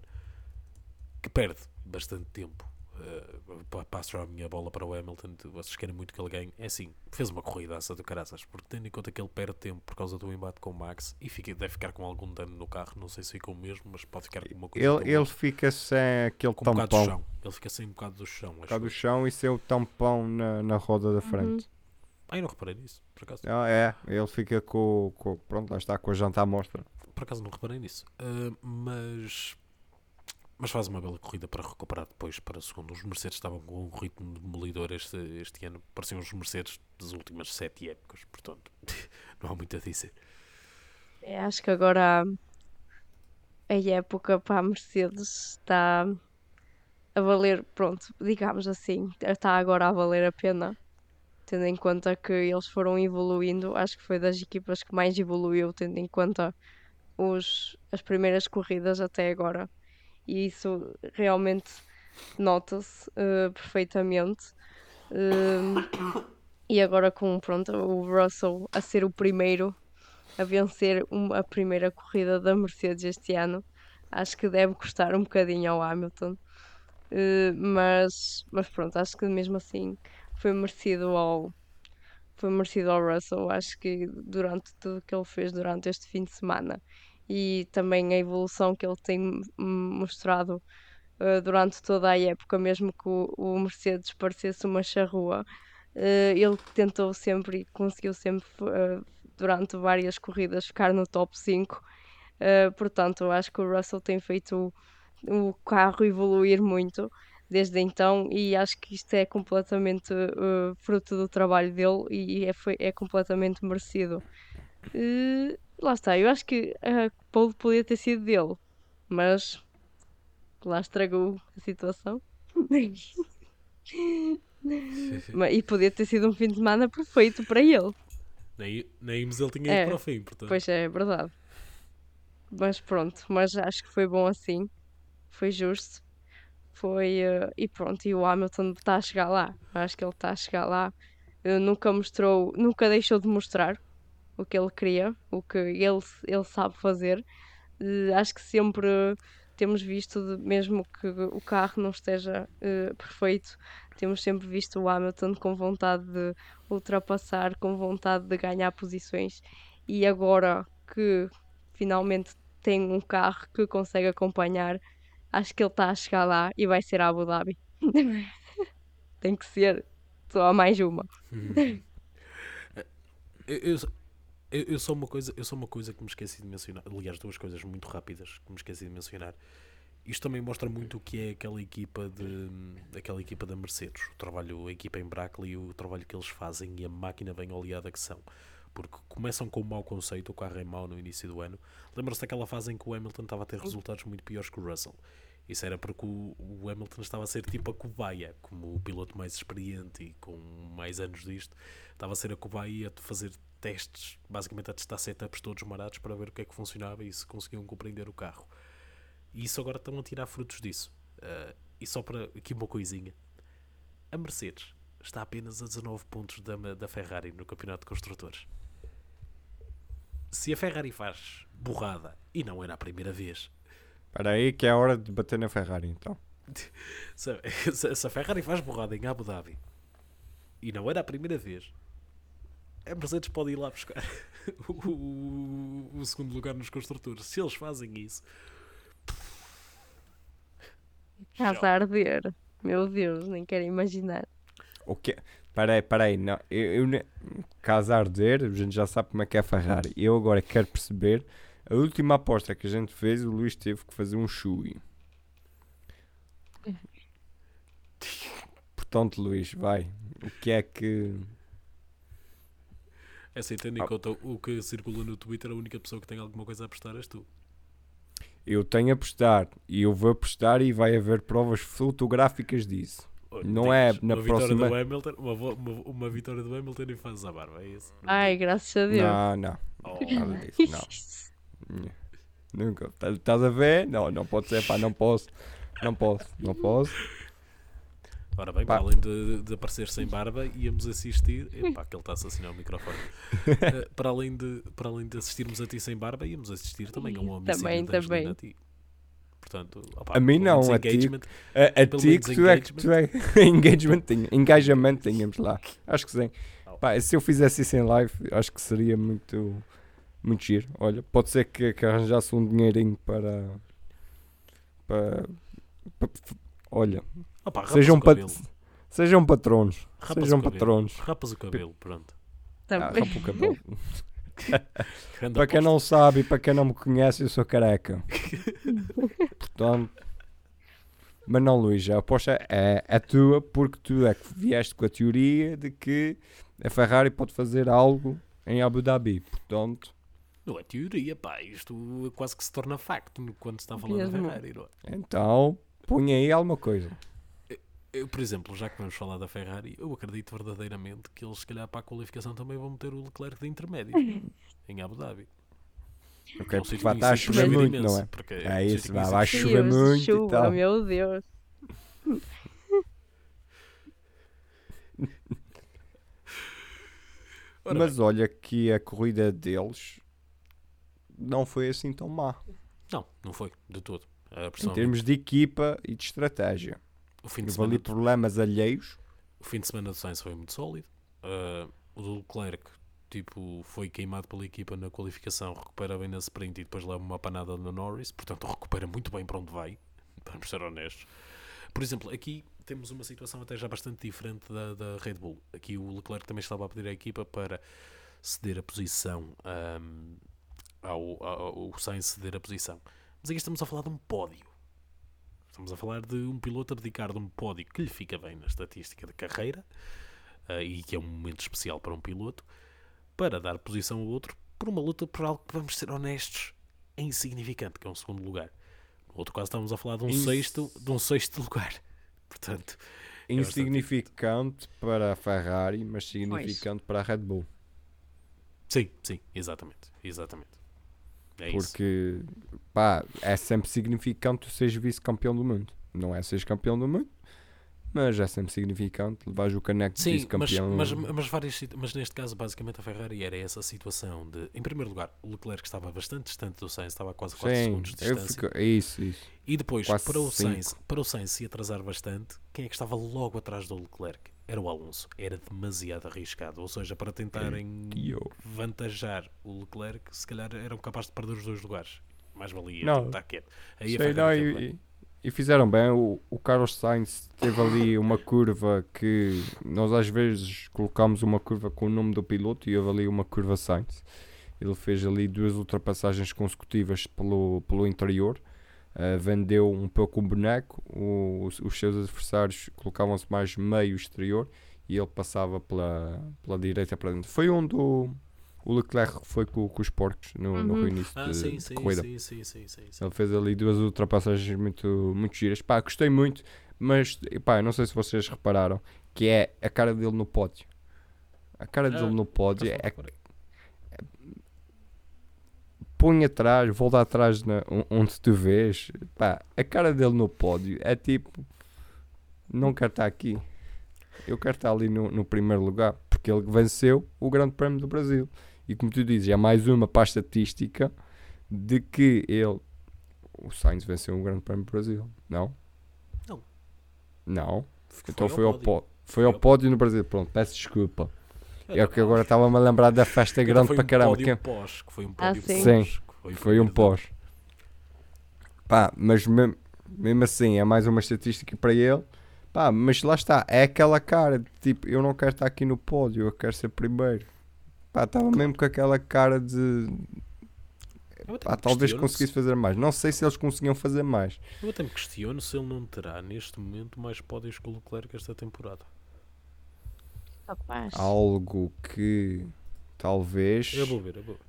que perde bastante tempo uh, passo a minha bola para o Hamilton, vocês querem muito que ele ganhe. É assim, fez uma corrida essa do caraças, porque tendo em conta que ele perde tempo por causa do embate com o Max e fica, deve ficar com algum dano no carro, não sei se ficou mesmo, mas pode ficar com uma coisa. Ele, ele fica sem aquele com tampão. Um chão. Ele fica sem um bocado do chão. Um bocado do chão e sem o tampão na, na roda da frente. Uhum. Ah, eu não reparei nisso, por acaso. Ah, é, ele fica com, com. Pronto, lá está com a janta à mostra. Por acaso não reparei nisso. Uh, mas mas faz uma bela corrida para recuperar depois para segundo. Os Mercedes estavam com um ritmo demolidor este, este ano, pareciam os Mercedes das últimas sete épocas, portanto, não há muito a dizer. É, acho que agora a época para a Mercedes está a valer, pronto, digamos assim, está agora a valer a pena, tendo em conta que eles foram evoluindo. Acho que foi das equipas que mais evoluiu, tendo em conta os, as primeiras corridas até agora e isso realmente nota-se uh, perfeitamente. Uh, e agora com pronto, o Russell a ser o primeiro a vencer uma, a primeira corrida da Mercedes este ano, acho que deve custar um bocadinho ao Hamilton. Uh, mas, mas pronto, acho que mesmo assim foi merecido ao foi merecido ao Russell. Acho que durante tudo que ele fez durante este fim de semana e também a evolução que ele tem mostrado uh, durante toda a época, mesmo que o, o Mercedes parecesse uma charrua, uh, ele tentou sempre e conseguiu sempre, uh, durante várias corridas, ficar no top 5. portanto, acho que o Russell tem feito o, o carro evoluir muito desde então e acho que isto é completamente fruto do trabalho dele e é, foi, é completamente merecido. Uh, lá está, eu acho que a pole podia ter sido dele, mas lá estragou a situação. e podia ter sido um fim de semana perfeito para ele. Nem, nem ele tinha é, ido para o fim, portanto. Pois é, é verdade. Mas pronto, mas acho que foi bom assim. Foi justo. Foi. Uh, e pronto, e o Hamilton está a chegar lá. Acho que ele está a chegar lá. Uh, nunca mostrou, nunca deixou de mostrar o que ele queria, o que ele, ele sabe fazer. Uh, acho que sempre temos visto, de, mesmo que o carro não esteja uh, perfeito, temos sempre visto o Hamilton com vontade de ultrapassar, com vontade de ganhar posições. E agora que finalmente tem um carro que consegue acompanhar, acho que ele está a chegar lá e vai ser a Abu Dhabi. tem que ser só mais uma. Hum. eu, eu, eu, eu, sou uma coisa, eu sou uma coisa que me esqueci de mencionar. Aliás, duas coisas muito rápidas que me esqueci de mencionar. Isto também mostra muito o que é aquela equipa de aquela equipa da Mercedes, o trabalho, a equipa em Brackley, o trabalho que eles fazem e a máquina bem oleada que são. Porque começam com um mau conceito, o carro é mau no início do ano. Lembram-se daquela fase em que o Hamilton estava a ter resultados muito piores que o Russell. Isso era porque o, o Hamilton estava a ser tipo a cobaia, como o piloto mais experiente e com mais anos disto, estava a ser a cobaia a fazer testes, basicamente a testar setups todos marados para ver o que é que funcionava e se conseguiam compreender o carro. E isso agora estão a tirar frutos disso. Uh, e só para aqui uma coisinha: a Mercedes está apenas a 19 pontos da, da Ferrari no Campeonato de Construtores. Se a Ferrari faz borrada, e não era a primeira vez. Espera aí que é a hora de bater na Ferrari então. se, se a Ferrari faz borrada em Abu Dhabi e não era a primeira vez, a Mercedes pode ir lá buscar o, o, o, segundo lugar nos construtores. Se eles fazem isso. Casa a arder. Meu Deus, nem quero imaginar. O quê? Peraí, peraí. Não, eu, eu, casa a arder, a gente já sabe como é que é a Ferrari. Eu agora quero perceber. A última aposta que a gente fez, o Luís teve que fazer um chui. Portanto, Luís, vai. O que é que. É assim, tendo em ah. conta o que circula no Twitter, a única pessoa que tem alguma coisa a apostar és tu. Eu tenho a apostar e eu vou apostar e vai haver provas fotográficas disso. Olha, Não é na uma vitória próxima- do Hamilton, uma, uma, uma vitória do Hamilton e fazes a barba, é isso? Ai, graças a Deus. Não, não, Oh, nada disso, não. Nunca. Tá- Estás a ver? Não, não pode ser, pá, não posso. Não posso, não posso. Ora bem, Pá. para além de, de aparecer sem barba, íamos assistir. Epá, que ele está a assassinar o microfone. Eh, para, além de, para além de assistirmos a ti sem barba, íamos assistir também a um homicídio Também, também. a ti. Portanto, opá, A mim não, a ti-. A, a ti que tu é que tu é. engagement, tinha, engajamento tínhamos lá. Acho que sim. Oh. Pá, se eu fizesse isso em live, acho que seria muito, muito giro. Olha, pode ser que, que arranjasse um dinheirinho para. para. para- olha, Rapas sejam, o pa- cabelo. sejam patronos. Rapas sejam o cabelo. patronos. Rapas o cabelo, pronto. Ah, Também. rapa o cabelo. Grande para quem não sabe e para quem não me conhece, eu sou careca. Portanto. Mas não, Luís, a aposta é, é tua porque tu é que vieste com a teoria de que a Ferrari pode fazer algo em Abu Dhabi. Portanto, Não é teoria, pá. Isto quase que se torna facto quando se está a falar da Mesmo. Ferrari. Não é? então, põe aí alguma coisa. Eu, por exemplo, já que vamos falar da Ferrari, eu acredito verdadeiramente que eles, se calhar, para a qualificação também vão meter o Leclerc de intermédio em Abu Dhabi. Ok, Num porque vai estar a chover muito, imenso, não é? porque É um isso, vai, existe- chover Deus, muito e chuva, tal. meu Deus. Ora Mas olha que a corrida deles não foi assim tão má. Não, não foi, de todo. A Em termos de equipa e de estratégia. O, fim de Houve ali semana, problemas alheios. o fim de semana do Sainz foi muito sólido. Ah, o do Leclerc tipo, foi queimado pela equipa na qualificação, recupera bem na sprint e depois leva uma panada no Norris. Portanto, recupera muito bem para onde vai. Vamos ser honestos. Por exemplo, aqui temos uma situação até já bastante diferente da, da Red Bull. Aqui o Leclerc também estava a pedir à equipa para ceder a posição ahm, ao, ao, ao Sainz ceder a posição. Mas aqui estamos a falar de um pódio. Estamos a falar de um piloto a dedicar de um pódio que lhe fica bem na estatística de carreira ah, e que é um momento especial para um piloto para dar posição ao outro por uma luta por algo que, vamos ser honestos, é insignificante, que é um segundo lugar. No outro caso estávamos a falar de um, Ins- sexto, de um sexto lugar. Portanto, É Insignificante para a Ferrari, mas significante para a Red Bull. sim, sim, exatamente. Exatamente. É isso. Porque, pá, é sempre significante tu seres vice-campeão do mundo. Não é seres campeão do mundo, mas é sempre significante levares o caneco de Sim, mas, vice-campeão. mas, mas, várias, mas neste caso, basicamente, a Ferrari era essa situação de, em primeiro lugar, o Leclerc estava bastante distante do Sainz, estava a quase 4 Sim, segundos de distância. fico, é isso, isso. E depois, quase para o, cinco. Sainz, para o Sainz se atrasar bastante, quem é que estava logo atrás do Leclerc? Era o Alonso. Era demasiado arriscado. Ou seja, para tentarem vantajar o Leclerc, se calhar eram capazes de perder os dois lugares. Mais valia Não. tentar quieto. Aí Sei, não, bem. e, e fizeram bem. O, o Carlos Sainz teve ali uma curva que nós às vezes colocamos uma curva com o nome do piloto e houve ali uma curva Sainz. Ele fez ali duas ultrapassagens consecutivas pelo, pelo interior. Uh, vendeu um pouco o boneco, o- os, os seus adversários colocavam-se mais meio exterior e ele passava pela, pela direita para dentro. Foi onde o, o Leclerc foi com, com os porcos no, no Uhum. início Ah, de, sim, de sim, corrida. sim, sim, sim, sim, sim. Ele fez ali duas ultrapassagens muito, muito giras. Pá, gostei muito, mas pá, não sei se vocês repararam que é a cara dele no pódio. A cara Ah, dele no pódio é favor, põe atrás, volta atrás na, on- onde tu vês. Pá, a cara dele no pódio é tipo não quero estar aqui. Eu quero estar ali no, no primeiro lugar porque ele venceu o Grande Prémio do Brasil. E como tu dizes, é mais uma para a estatística de que ele, o Sainz venceu o Grande Prémio do Brasil. Não? Não. Não. Foi Então ao foi ao, pódio. pódio. Foi ao pódio no Brasil. Pronto, peço desculpa. É Era que agora estava-me a lembrar da festa Então grande foi para um caramba. pódio Quem- pós, que foi um Ah, pódio sim. pós, Sim, que foi, Foi um pós. Pá, mas mesmo, mesmo assim é mais uma estatística para ele. Pá, mas lá está, é aquela cara de tipo, eu não quero estar aqui no pódio, eu quero ser primeiro. Pá, estava mesmo com aquela cara de Eu pá, talvez conseguisse fazer mais. Não sei se eles conseguiam fazer mais. Eu até me questiono se ele não terá neste momento mais pódios que o Leclerc esta temporada. Algo que talvez Eu vou ver, eu vou ver.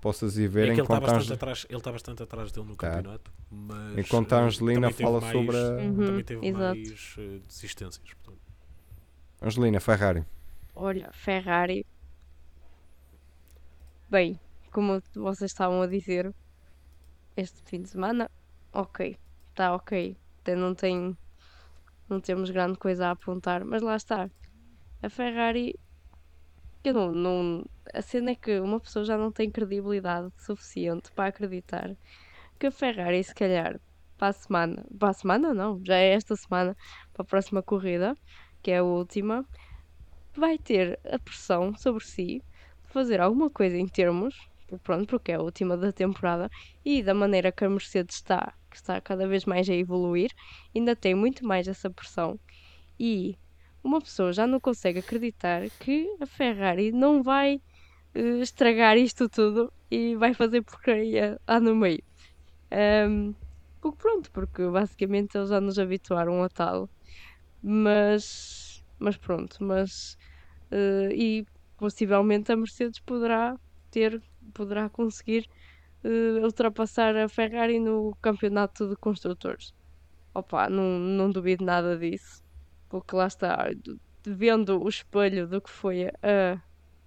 possas ir ver É que ele está enquanto, bastante, Ange- atrás, ele está bastante atrás dele no Tá. campeonato, mas enquanto a eh, Angelina também teve fala mais- sobre a Uhum, também teve exato. mais eh, desistências. portanto. Angelina Ferrari. Olha, Ferrari. Bem, como vocês estavam a dizer, este fim de semana, ok, está ok. Até não tem, não temos grande coisa a apontar, mas lá está. A Ferrari, eu não, não, a cena é que uma pessoa já não tem credibilidade suficiente para acreditar que a Ferrari, se calhar, para a semana, para a semana não, já é esta semana, para a próxima corrida, que é a última, vai ter a pressão sobre si de fazer alguma coisa em termos, pronto, porque é a última da temporada, e da maneira que a Mercedes está, que está cada vez mais a evoluir, ainda tem muito mais essa pressão. E uma pessoa já não consegue acreditar que a Ferrari não vai eh, estragar isto tudo e vai fazer porcaria lá no meio. Porque pronto, porque basicamente eles já nos habituaram a tal. Mas, mas pronto, mas eh, e possivelmente a Mercedes poderá ter, poderá conseguir eh, ultrapassar a Ferrari no campeonato de construtores. Opa, não, não duvido nada disso, porque lá está, vendo o espelho do que foi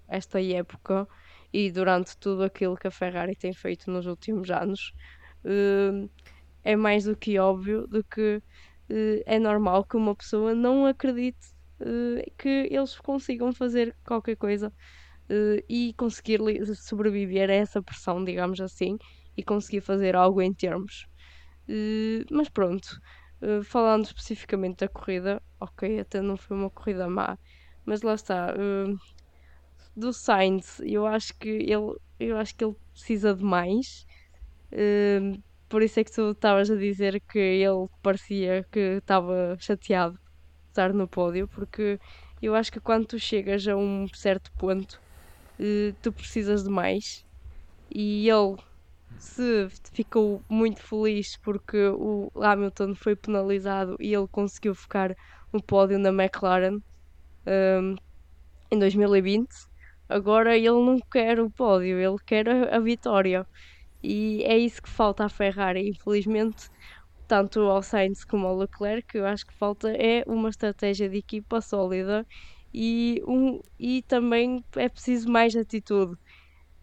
esta época e durante tudo aquilo que a Ferrari tem feito nos últimos anos, eh, é mais do que óbvio de que eh, é normal que uma pessoa não acredite eh, que eles consigam fazer qualquer coisa e conseguir sobreviver a essa pressão, digamos assim, e conseguir fazer algo em termos. Mas pronto, eh, falando especificamente da corrida, ok, até não foi uma corrida má, mas lá está. eh, do Sainz, eu acho que ele, eu acho que ele precisa de mais. eh, por isso é que tu estavas a dizer que ele parecia que estava chateado de estar no pódio, porque eu acho que quando tu chegas a um certo ponto, tu precisas de mais. E ele se ficou muito feliz porque o Hamilton foi penalizado e ele conseguiu ficar no pódio na McLaren ehm, em 2020. Agora ele não quer o pódio, ele quer a, a vitória. E é isso que falta à Ferrari, infelizmente, tanto ao Sainz como ao Leclerc. Eu acho que falta é uma estratégia de equipa sólida e, um, e também é preciso mais atitude.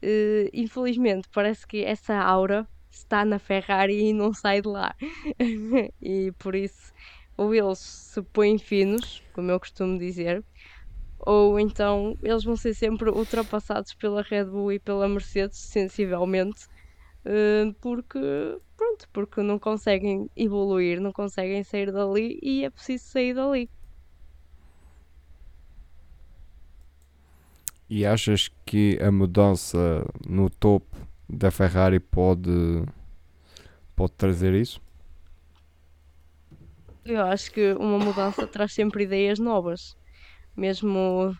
Eh, infelizmente, parece que essa aura está na Ferrari e não sai de lá. e por isso, ou eles se põem finos, como eu costumo dizer, ou então eles vão ser sempre ultrapassados pela Red Bull e pela Mercedes, sensivelmente, eh, porque, pronto, porque não conseguem evoluir, não conseguem sair dali e é preciso sair dali. E achas que a mudança no topo da Ferrari pode, pode trazer isso? Eu acho que uma mudança traz sempre ideias novas, mesmo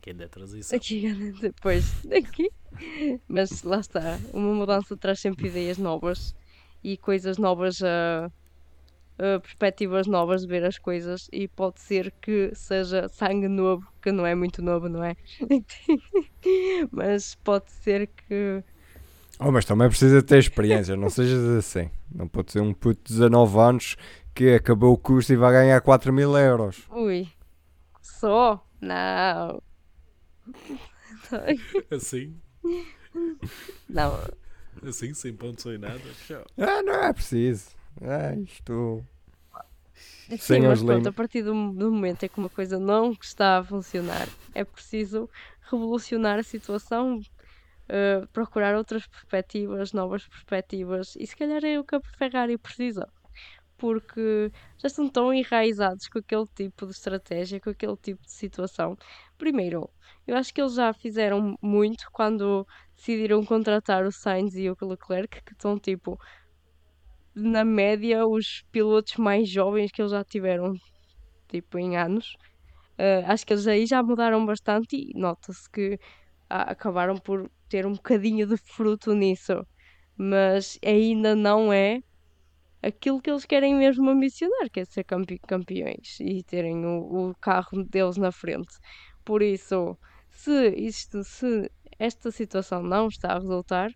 Que ainda é transição. aqui depois daqui. Mas lá está, uma mudança traz sempre ideias novas e coisas novas, a perspectivas novas de ver as coisas e pode ser que seja sangue novo, que não é muito novo, não é? Mas pode ser que Oh, mas também precisa ter experiência, não sejas assim. Não pode ser um puto de 19 anos que acabou o curso e vai ganhar 4 mil euros. Ui, só? Não. Assim, Não, assim, sem pontos sem nada. Ah, não é preciso. Ah, isto. Sim, Sem mas pronto, a partir do, do momento em que uma coisa não está a funcionar, é preciso revolucionar a situação, eh, procurar outras perspectivas, novas perspectivas, e se calhar é o que a Ferrari precisa, porque já estão tão enraizados com aquele tipo de estratégia, com aquele tipo de situação. Primeiro, eu acho que eles já fizeram muito quando decidiram contratar o Sainz e o Leclerc, que estão tipo na média, os pilotos mais jovens que eles já tiveram, tipo, em anos. Eh, acho que eles aí já mudaram bastante e nota-se que ah, acabaram por ter um bocadinho de fruto nisso. Mas ainda não é aquilo que eles querem mesmo ambicionar, que é ser campe- campeões e terem o, o carro deles na frente. Por isso, se isto, se esta situação não está a resultar,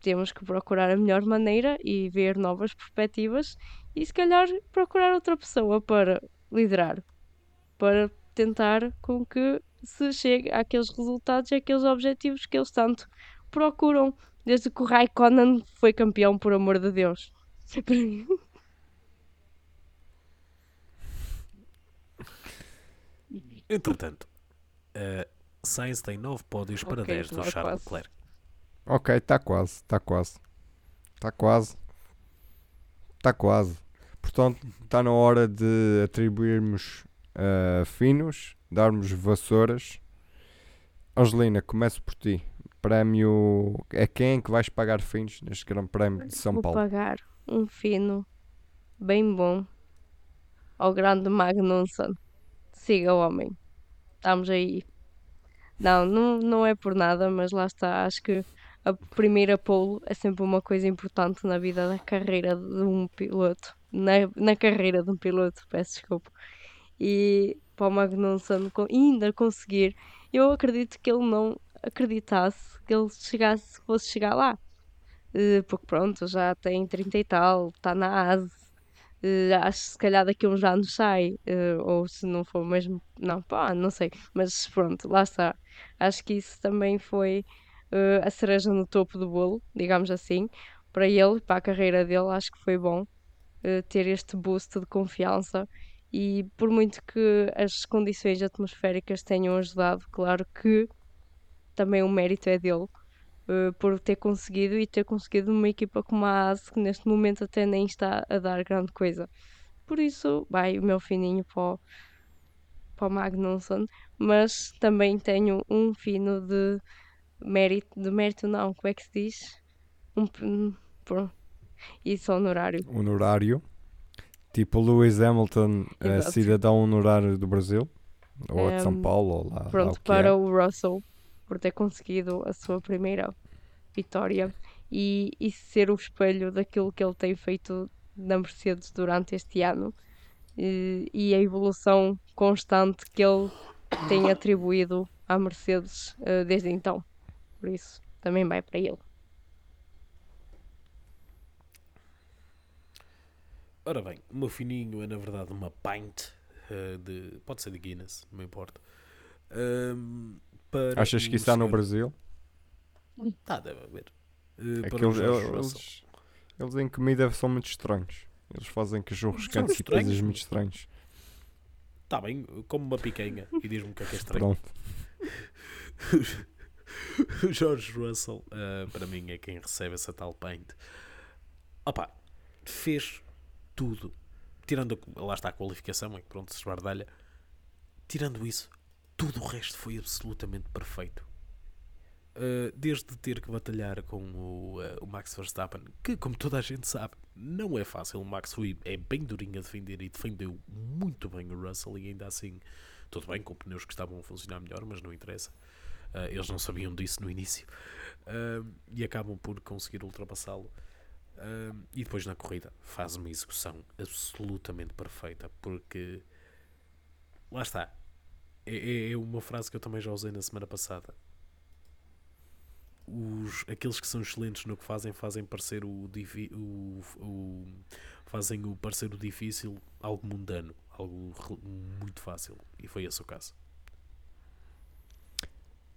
temos que procurar a melhor maneira e ver novas perspectivas e se calhar procurar outra pessoa para liderar, para tentar com que se chegue àqueles resultados e àqueles objetivos que eles tanto procuram desde que o Raikkonen foi campeão, por amor de Deus. Entretanto, uh, Sainz tem 9 pódios para Ok, 10 do é Charles. Leclerc. Ok, está quase, está quase. Está quase. Está quase. Portanto, está na hora de atribuirmos ah, finos, darmos vassouras. Angelina, começo por ti. Prémio. É quem que vais pagar finos neste Grande Prémio de São Vou Paulo? pagar um fino bem bom ao grande Magnussen. Siga o homem. Estamos aí. Não, não, não é por nada, mas lá está. Acho que a primeira pole é sempre uma coisa importante na vida da carreira de um piloto. Na, na carreira de um piloto, peço desculpa. E para o Magnussen ainda conseguir, eu acredito que ele não acreditasse que ele chegasse, fosse chegar lá. Eh, porque pronto, já tem 30 e tal, está na ASE. Eh, acho que se calhar daqui a uns anos sai, eh, ou se não for mesmo, não, pá, não sei, mas pronto, lá está. Acho que isso também foi eh, a cereja no topo do bolo, digamos assim, para ele, para a carreira dele, acho que foi bom eh, ter este boost de confiança. E por muito que as condições atmosféricas tenham ajudado, claro que também o mérito é dele eh, por ter conseguido e ter conseguido uma equipa como a ASE que neste momento até nem está a dar grande coisa. Por isso, vai o meu fininho para o, para o Magnussen, mas também tenho um fino de mérito, de mérito não, como é que se diz? Um, um- pronto. Isso honorário. Honorário. Tipo Lewis Hamilton, Exato. cidadão honorário do Brasil. Ou de São Ehm, Paulo, ou lá, lá Pronto, o que para é. o Russell por ter conseguido a sua primeira vitória e, e ser o espelho daquilo que ele tem feito na Mercedes durante este ano e, e a evolução constante que ele tem atribuído à Mercedes eh, desde então. Por isso, também vai para ele. Ora bem, o meu fininho é na verdade uma pint eh, de. pode ser de Guinness, não me importa. Para Achas que isso está no Brasil? Tá, deve haver. É que o eles, eles, eles em comida são muito estranhos. Eles fazem cachorros quentes e coisas muito estranhos. Tá bem, como uma picanha e diz-me o que é que é estranho. Pronto. o George Russell, eh, para mim, é quem recebe essa tal paint. Opa, fez tudo. Tirando, lá está a qualificação, é que pronto, se esbardalha. Tirando isso, tudo o resto foi absolutamente perfeito. Uh, desde ter que batalhar com o, uh, o Max Verstappen, que, como toda a gente sabe, não é fácil. O Max foi, é bem durinho a defender e defendeu muito bem o Russell. E ainda assim, tudo bem com pneus que estavam a funcionar melhor, mas não interessa. Uh, eles não sabiam disso no início Uh, e acabam por conseguir ultrapassá-lo. Uh, e depois na corrida faz uma execução absolutamente perfeita, porque lá está. É, é- é uma frase que eu também já usei na semana passada os, aqueles que são excelentes no que fazem fazem parecer o, o, o- fazem o parecer o difícil algo mundano, algo muito fácil. E foi esse o caso.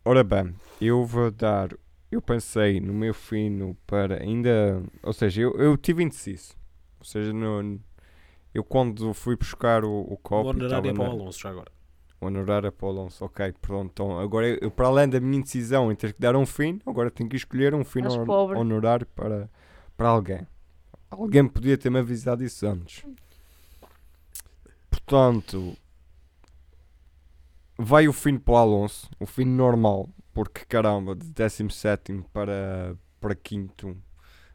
Ora bem, eu vou dar. Eu pensei no meu fino para ainda. Ou seja, eu, eu tive indeciso. Ou seja, no, eu quando fui buscar o, o O copo. honorário é para o Alonso já agora. O honorário é para o Alonso, ok, pronto. Então, agora, eu, para além da minha indecisão em ter que dar um fino, agora tenho que escolher um fino És hon- pobre. honorário para, para alguém. Alguém podia ter-me avisado isso antes. Portanto, vai o fino para o Alonso, o fino normal, porque caramba, de 17 para, para 5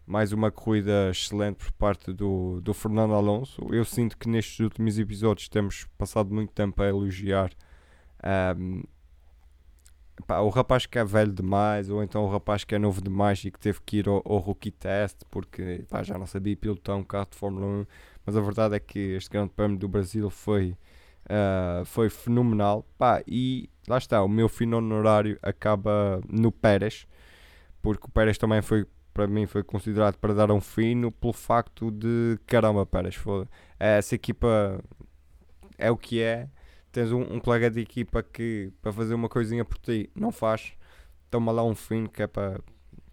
mais uma corrida excelente por parte do, do Fernando Alonso. Eu sinto que nestes últimos episódios temos passado muito tempo a elogiar ahm, pá, o rapaz que é velho demais, ou então o rapaz que é novo demais e que teve que ir ao, ao rookie test porque pá, já não sabia pilotar um carro de Fórmula 1. Mas a verdade é que este Grande Prémio do Brasil foi Uh, foi fenomenal. Pá, e lá está, o meu fim honorário acaba no Pérez, porque o Pérez também foi, para mim, foi considerado para dar um fino pelo facto de caramba, Pérez, foi, essa equipa é o que é. Tens um, um, colega de equipa que para fazer uma coisinha por ti não faz, toma lá um fino que é para,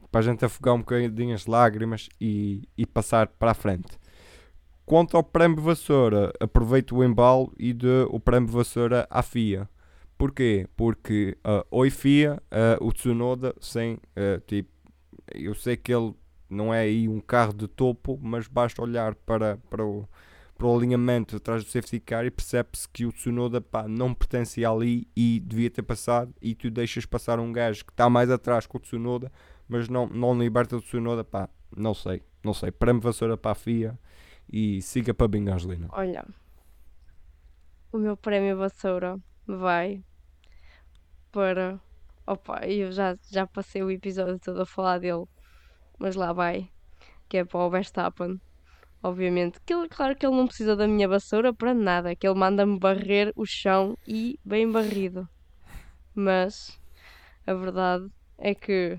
para a gente afogar um bocadinho as lágrimas e, e passar para a frente. Quanto ao prémio Vassoura, aproveito o embalo e de o prémio Vassoura à FIA. Porquê? Porque uh, oi FIA, uh, o Tsunoda sem uh, tipo, eu sei que ele não é aí um carro de topo, mas basta olhar para, para, o, para o alinhamento atrás do safety car e percebe-se que o Tsunoda pá, não pertencia ali e devia ter passado e tu deixas passar um gajo que está mais atrás que o Tsunoda, mas não, não liberta o Tsunoda, pá, não sei, não sei, prémio Vassoura para a FIA e siga para Bingo Angelina. Olha, o meu prémio vassoura vai para. Opa, eu já, já passei o episódio todo a falar dele, mas lá vai, que é para o Verstappen. Obviamente, que ele, claro que ele não precisa da minha vassoura para nada, que ele manda-me barrer o chão e bem barrido. Mas a verdade é que.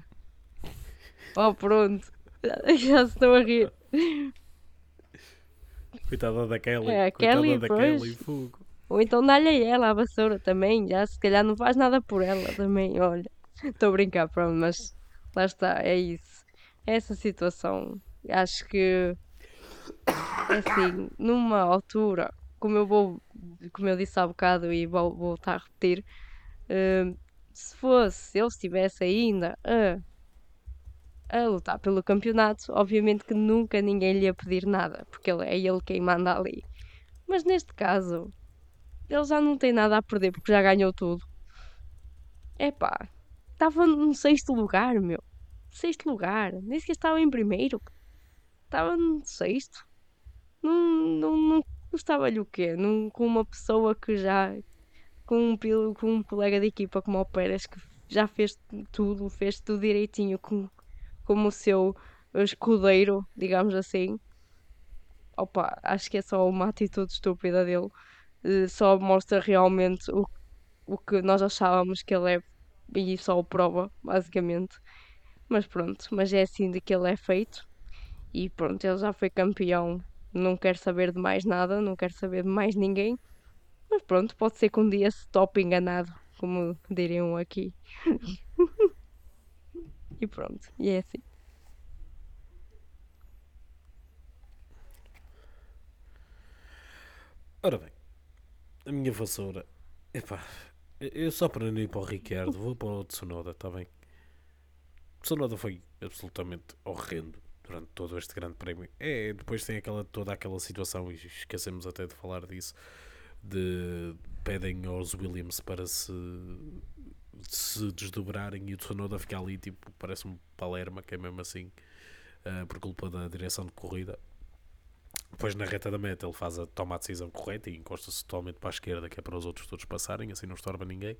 Oh, pronto, já estão a rir. Coitada da Kelly. É, a Coitada Kelly, da pois. Kelly, fogo. Ou então dá-lhe a ela a vassoura também, já se calhar não faz nada por ela também, olha. Estou a brincar, pronto, mas lá está, é isso. Essa situação, acho que assim, numa altura, como eu vou, como eu disse há bocado e vou voltar a repetir, eh, se fosse, se ele estivesse ainda a a lutar pelo campeonato, obviamente que nunca ninguém lhe ia pedir nada, porque ele, é ele quem manda ali. Mas neste caso, ele já não tem nada a perder porque já ganhou tudo. Epá, estava no sexto lugar, meu. Sexto lugar, nem sequer estava em primeiro. Estava no sexto. Não, não, não gostava-lhe o quê? Não, com uma pessoa que já. Com um, com um colega de equipa como o Pérez que já fez tudo, fez tudo direitinho, com, como o seu escudeiro, digamos assim. Opa, acho que é só uma atitude estúpida dele. Eh, Só mostra realmente o, o que nós achávamos que ele é e só o prova, basicamente. Mas pronto, mas é assim de que ele é feito. E pronto, ele já foi campeão. Não quer saber de mais nada, não quer saber de mais ninguém. Mas pronto, pode ser que um dia se tope enganado, como diriam aqui. e pronto, e é assim. Ora bem, a minha vassoura. Epá, eu só para não ir para o Ricardo, vou para o Tsunoda, está bem? Tsunoda foi absolutamente horrendo durante todo este grande prémio. É, depois tem aquela, toda aquela situação, e esquecemos até de falar disso, de pedem aos Williams para se, se desdobrarem e o Tsunoda fica ali, tipo, parece um Palerma, que é mesmo assim, ah, por culpa da direção de corrida. Depois na reta da meta ele faz a, toma a decisão correta e encosta-se totalmente para a esquerda, que é para os outros todos passarem, assim não estorba ninguém.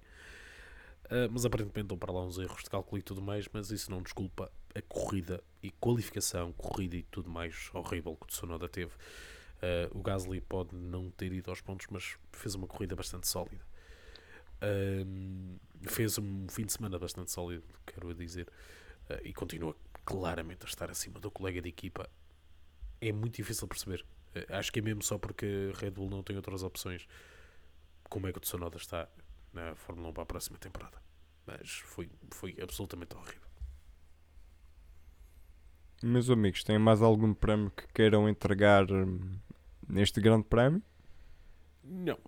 Ah, mas aparentemente dão para lá uns erros de cálculo e tudo mais, mas isso não desculpa a corrida e qualificação, corrida e tudo mais horrível que o Tsunoda teve. Ah, o Gasly pode não ter ido aos pontos, mas fez uma corrida bastante sólida. Ahm, fez um fim de semana bastante sólido, quero dizer, Ah, e continua claramente a estar acima do colega de equipa. É muito difícil perceber. Eh, Acho que é mesmo só porque Red Bull não tem outras opções. Como é que o Tsunoda está na Fórmula 1 para a próxima temporada? Mas foi, foi absolutamente horrível. Meus amigos, têm mais algum prémio que queiram entregar hum, neste grande prémio? Não.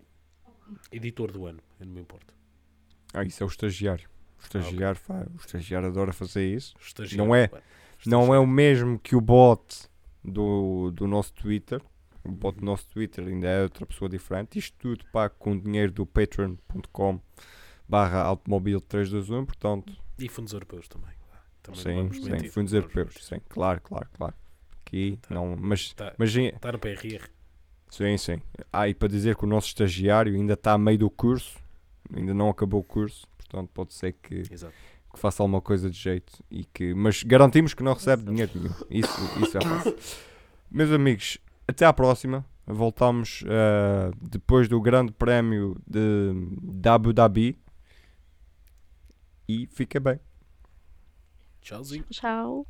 Editor do ano, eu não me importo. Ah, isso é o estagiário. O estagiário, fa- o estagiário adora fazer isso. Estagiário Não é- ano. Não é o mesmo que o bot do, do nosso Twitter. O bot do nosso Twitter ainda é outra pessoa diferente. Isto tudo pago com dinheiro do patreon.com barra automóvel 321, portanto, E fundos europeus também. também não sim, sim, mentir. fundos europeus, mentir. sim, claro, claro, claro. Aqui, Tá. não, mas, Está mas tá no PRR. Sim, sim. Ah, e para dizer que o nosso estagiário ainda está a meio do curso, ainda não acabou o curso, portanto pode ser que, Exato. que faça alguma coisa de jeito e que. Mas garantimos que não recebe dinheiro nenhum. Isso, isso é fácil. Meus amigos, até à próxima. Voltamos uh, depois do Grande Prémio de, de Abu Dhabi. E fica bem. Tchauzinho. Tchau.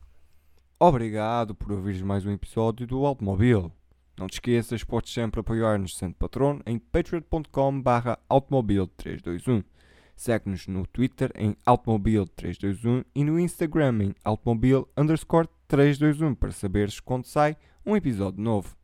Obrigado por ouvires mais um episódio do Automóvel. Não te esqueças, podes sempre apoiar-nos sendo patrono em patreon.com barra automobil321. Segue-nos no Twitter em automobil321 e no Instagram em automobil 321 para saberes quando sai um episódio novo.